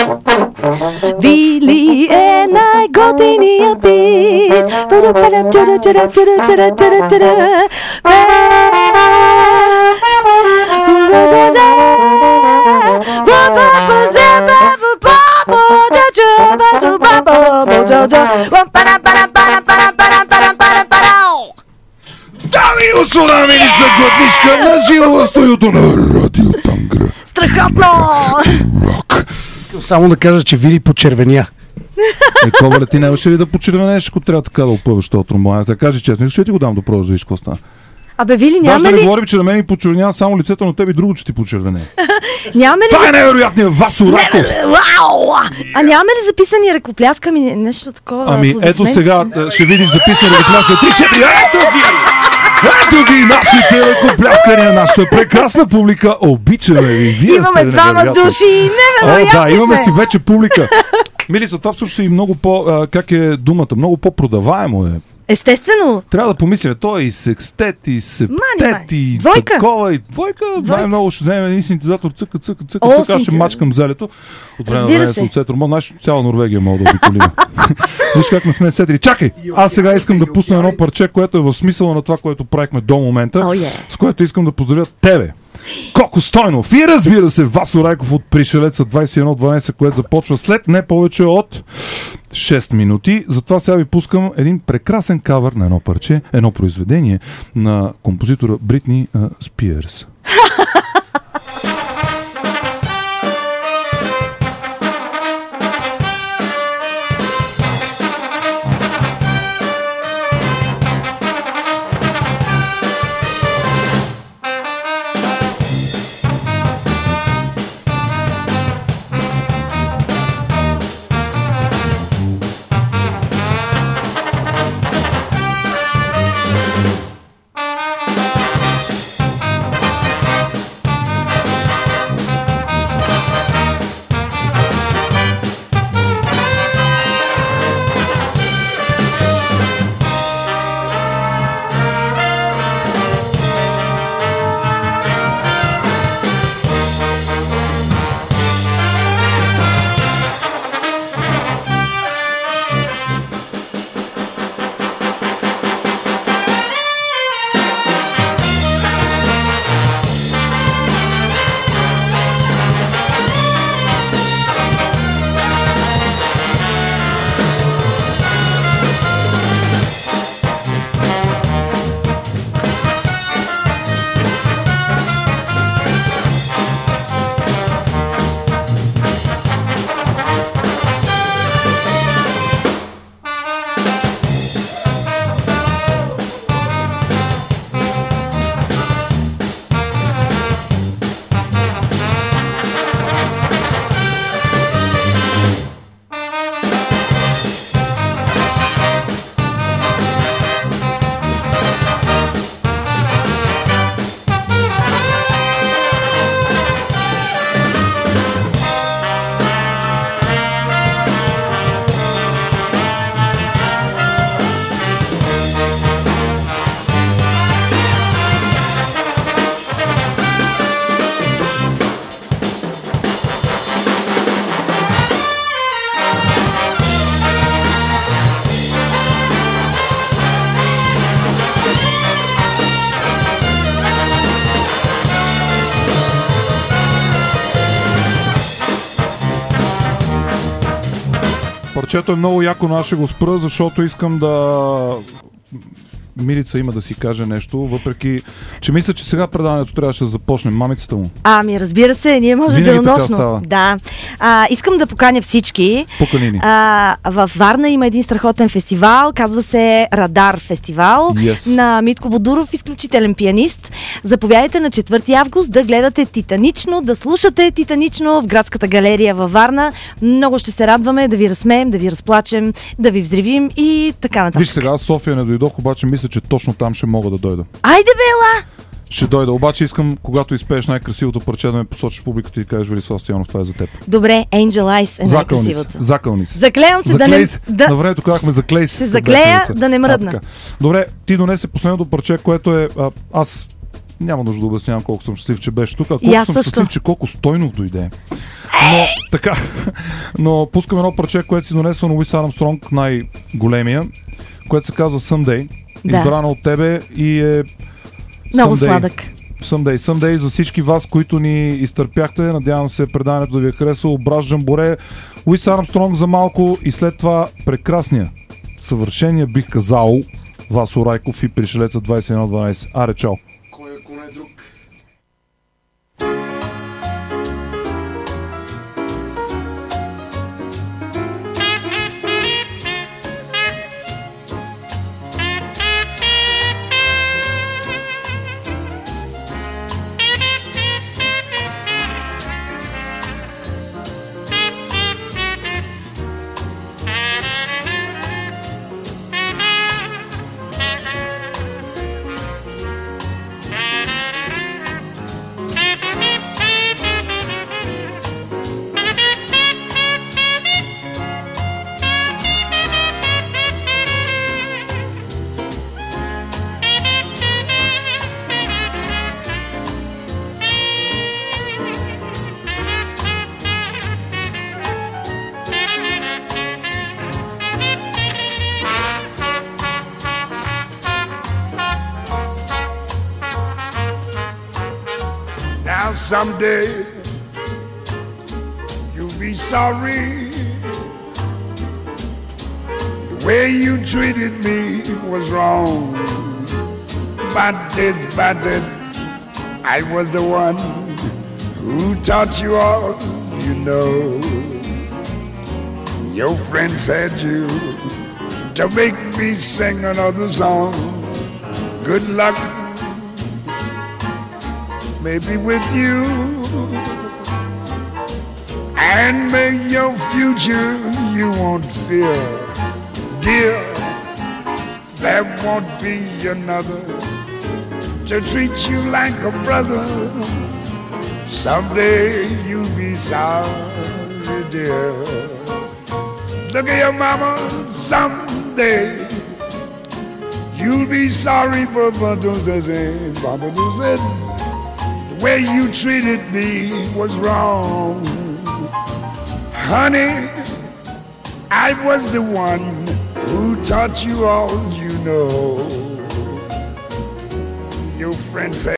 Вили е най-готиния бит. Дами и господа, Меница Готнишка на живо в студиото на Радио Тангра. Страхотно! Искам само да кажа, че Вили почервеня. Е, Ковале, ти нямаше ли да почервенеш, ако трябва така да опъваш този тромбон? Да кажи честно, ще ти го дам да пробваш да видиш какво става. Абе, Вили, да няма не ли, говорим, че на мен ми почервенява само лицето, но тебе друго, че ти почервене. няма ли, Това е невероятният Васо Раков! Вау! А няма ли записани ръкоплясками, нещо такова? Ами ето сега ще видиш записане да пляска 3-4. Ето ги! Ето ги нашите ръкопляскания, нашата прекрасна публика. Обичаме ви. Вие Имаме двама души, О, невероятни да, имаме си вече публика. Милица, това всъщност е и много по, а, как е думата, много по-продаваемо е. Естествено. Трябва да помислим, той и секстет, и септет, мани. и Двойка. такова, и двойка. Най-много ще вземем един синтезатор, цъка, цъка, цъка, О, цъка, ще мачкам залето. От време на време се. с оцетро. Мо, знаеш, цяла Норвегия мога да обиколим. Виж как не сме сетили. Чакай! Аз сега искам да пусна едно парче, което е в смисъла на това, което правихме до момента, Oh, yeah. с което искам да поздравя тебе. Коко Стойнов и разбира се Васо Райков от Пришелеца 2112, което започва след не повече от 6 минути. Затова сега ви пускам един прекрасен кавър на едно парче, едно произведение на композитора Бритни а, Спиърс. Парчето е много яко, но аз ще го спра, защото искам да... Милица има да си каже нещо, въпреки, че мисля, че сега предаването трябваше да започне. Мамицата му. Ами, разбира се, ние може Винаги става. Да. А, искам да поканя всички. Покани ни. А, в Варна има един страхотен фестивал, казва се Радар фестивал Yes. на Митко Бодуров, изключителен пианист. Заповядайте на 4 август да гледате Титанично, да слушате Титанично в градската галерия във Варна. Много ще се радваме да ви разсмеем, да ви разплачем, да ви взривим и така нататък. Виж сега, София не дойдох, обаче мисля, че точно там ще мога да дойда. Айде бела! Ще дойда, обаче искам, когато изпееш най-красивото парче, да ме посочиш в публиката и кажеш, Велислав Стоянов, това е за теб. Добре, Angel Eyes е най-красивото. закълни се. Заклевам се да не... Да... На времето казахме заклей се. Ще заклея да не мръдна. А. Добре, ти донесе последното парче, което е... А, аз няма нужда да обяснявам колко съм щастлив, че беше тук, а колко съм също. щастлив, че колко Стойнов дойде. Но, така, но пускам едно парче, което си донесва на Уис Армстронг, най-големия, което се казва Someday, Да. избрана от тебе и е Много Someday. сладък. Someday. Someday за всички вас, които ни изтърпяхте. Надявам се предаването да ви е харесало. Браз Жамборе, Уис Армстронг за малко и след това прекрасния, съвършения бих казал, Васо Райков и пришелеца 2112. Аре, чао! Now someday you'll be sorry. The way you treated me was wrong. But it, but it, I was the one who taught you all you know. Your friend said you to make me sing another song. Good luck maybe with you. And may your future you won't fear. Dear, there won't be another to treat you like a brother. Someday you'll be sorry, dear. Look at your mama someday. You'll be sorry for what you said, Baduzazen, Baduzazen. The way you treated me was wrong. Honey, I was the one who taught you all you know. Your friend said,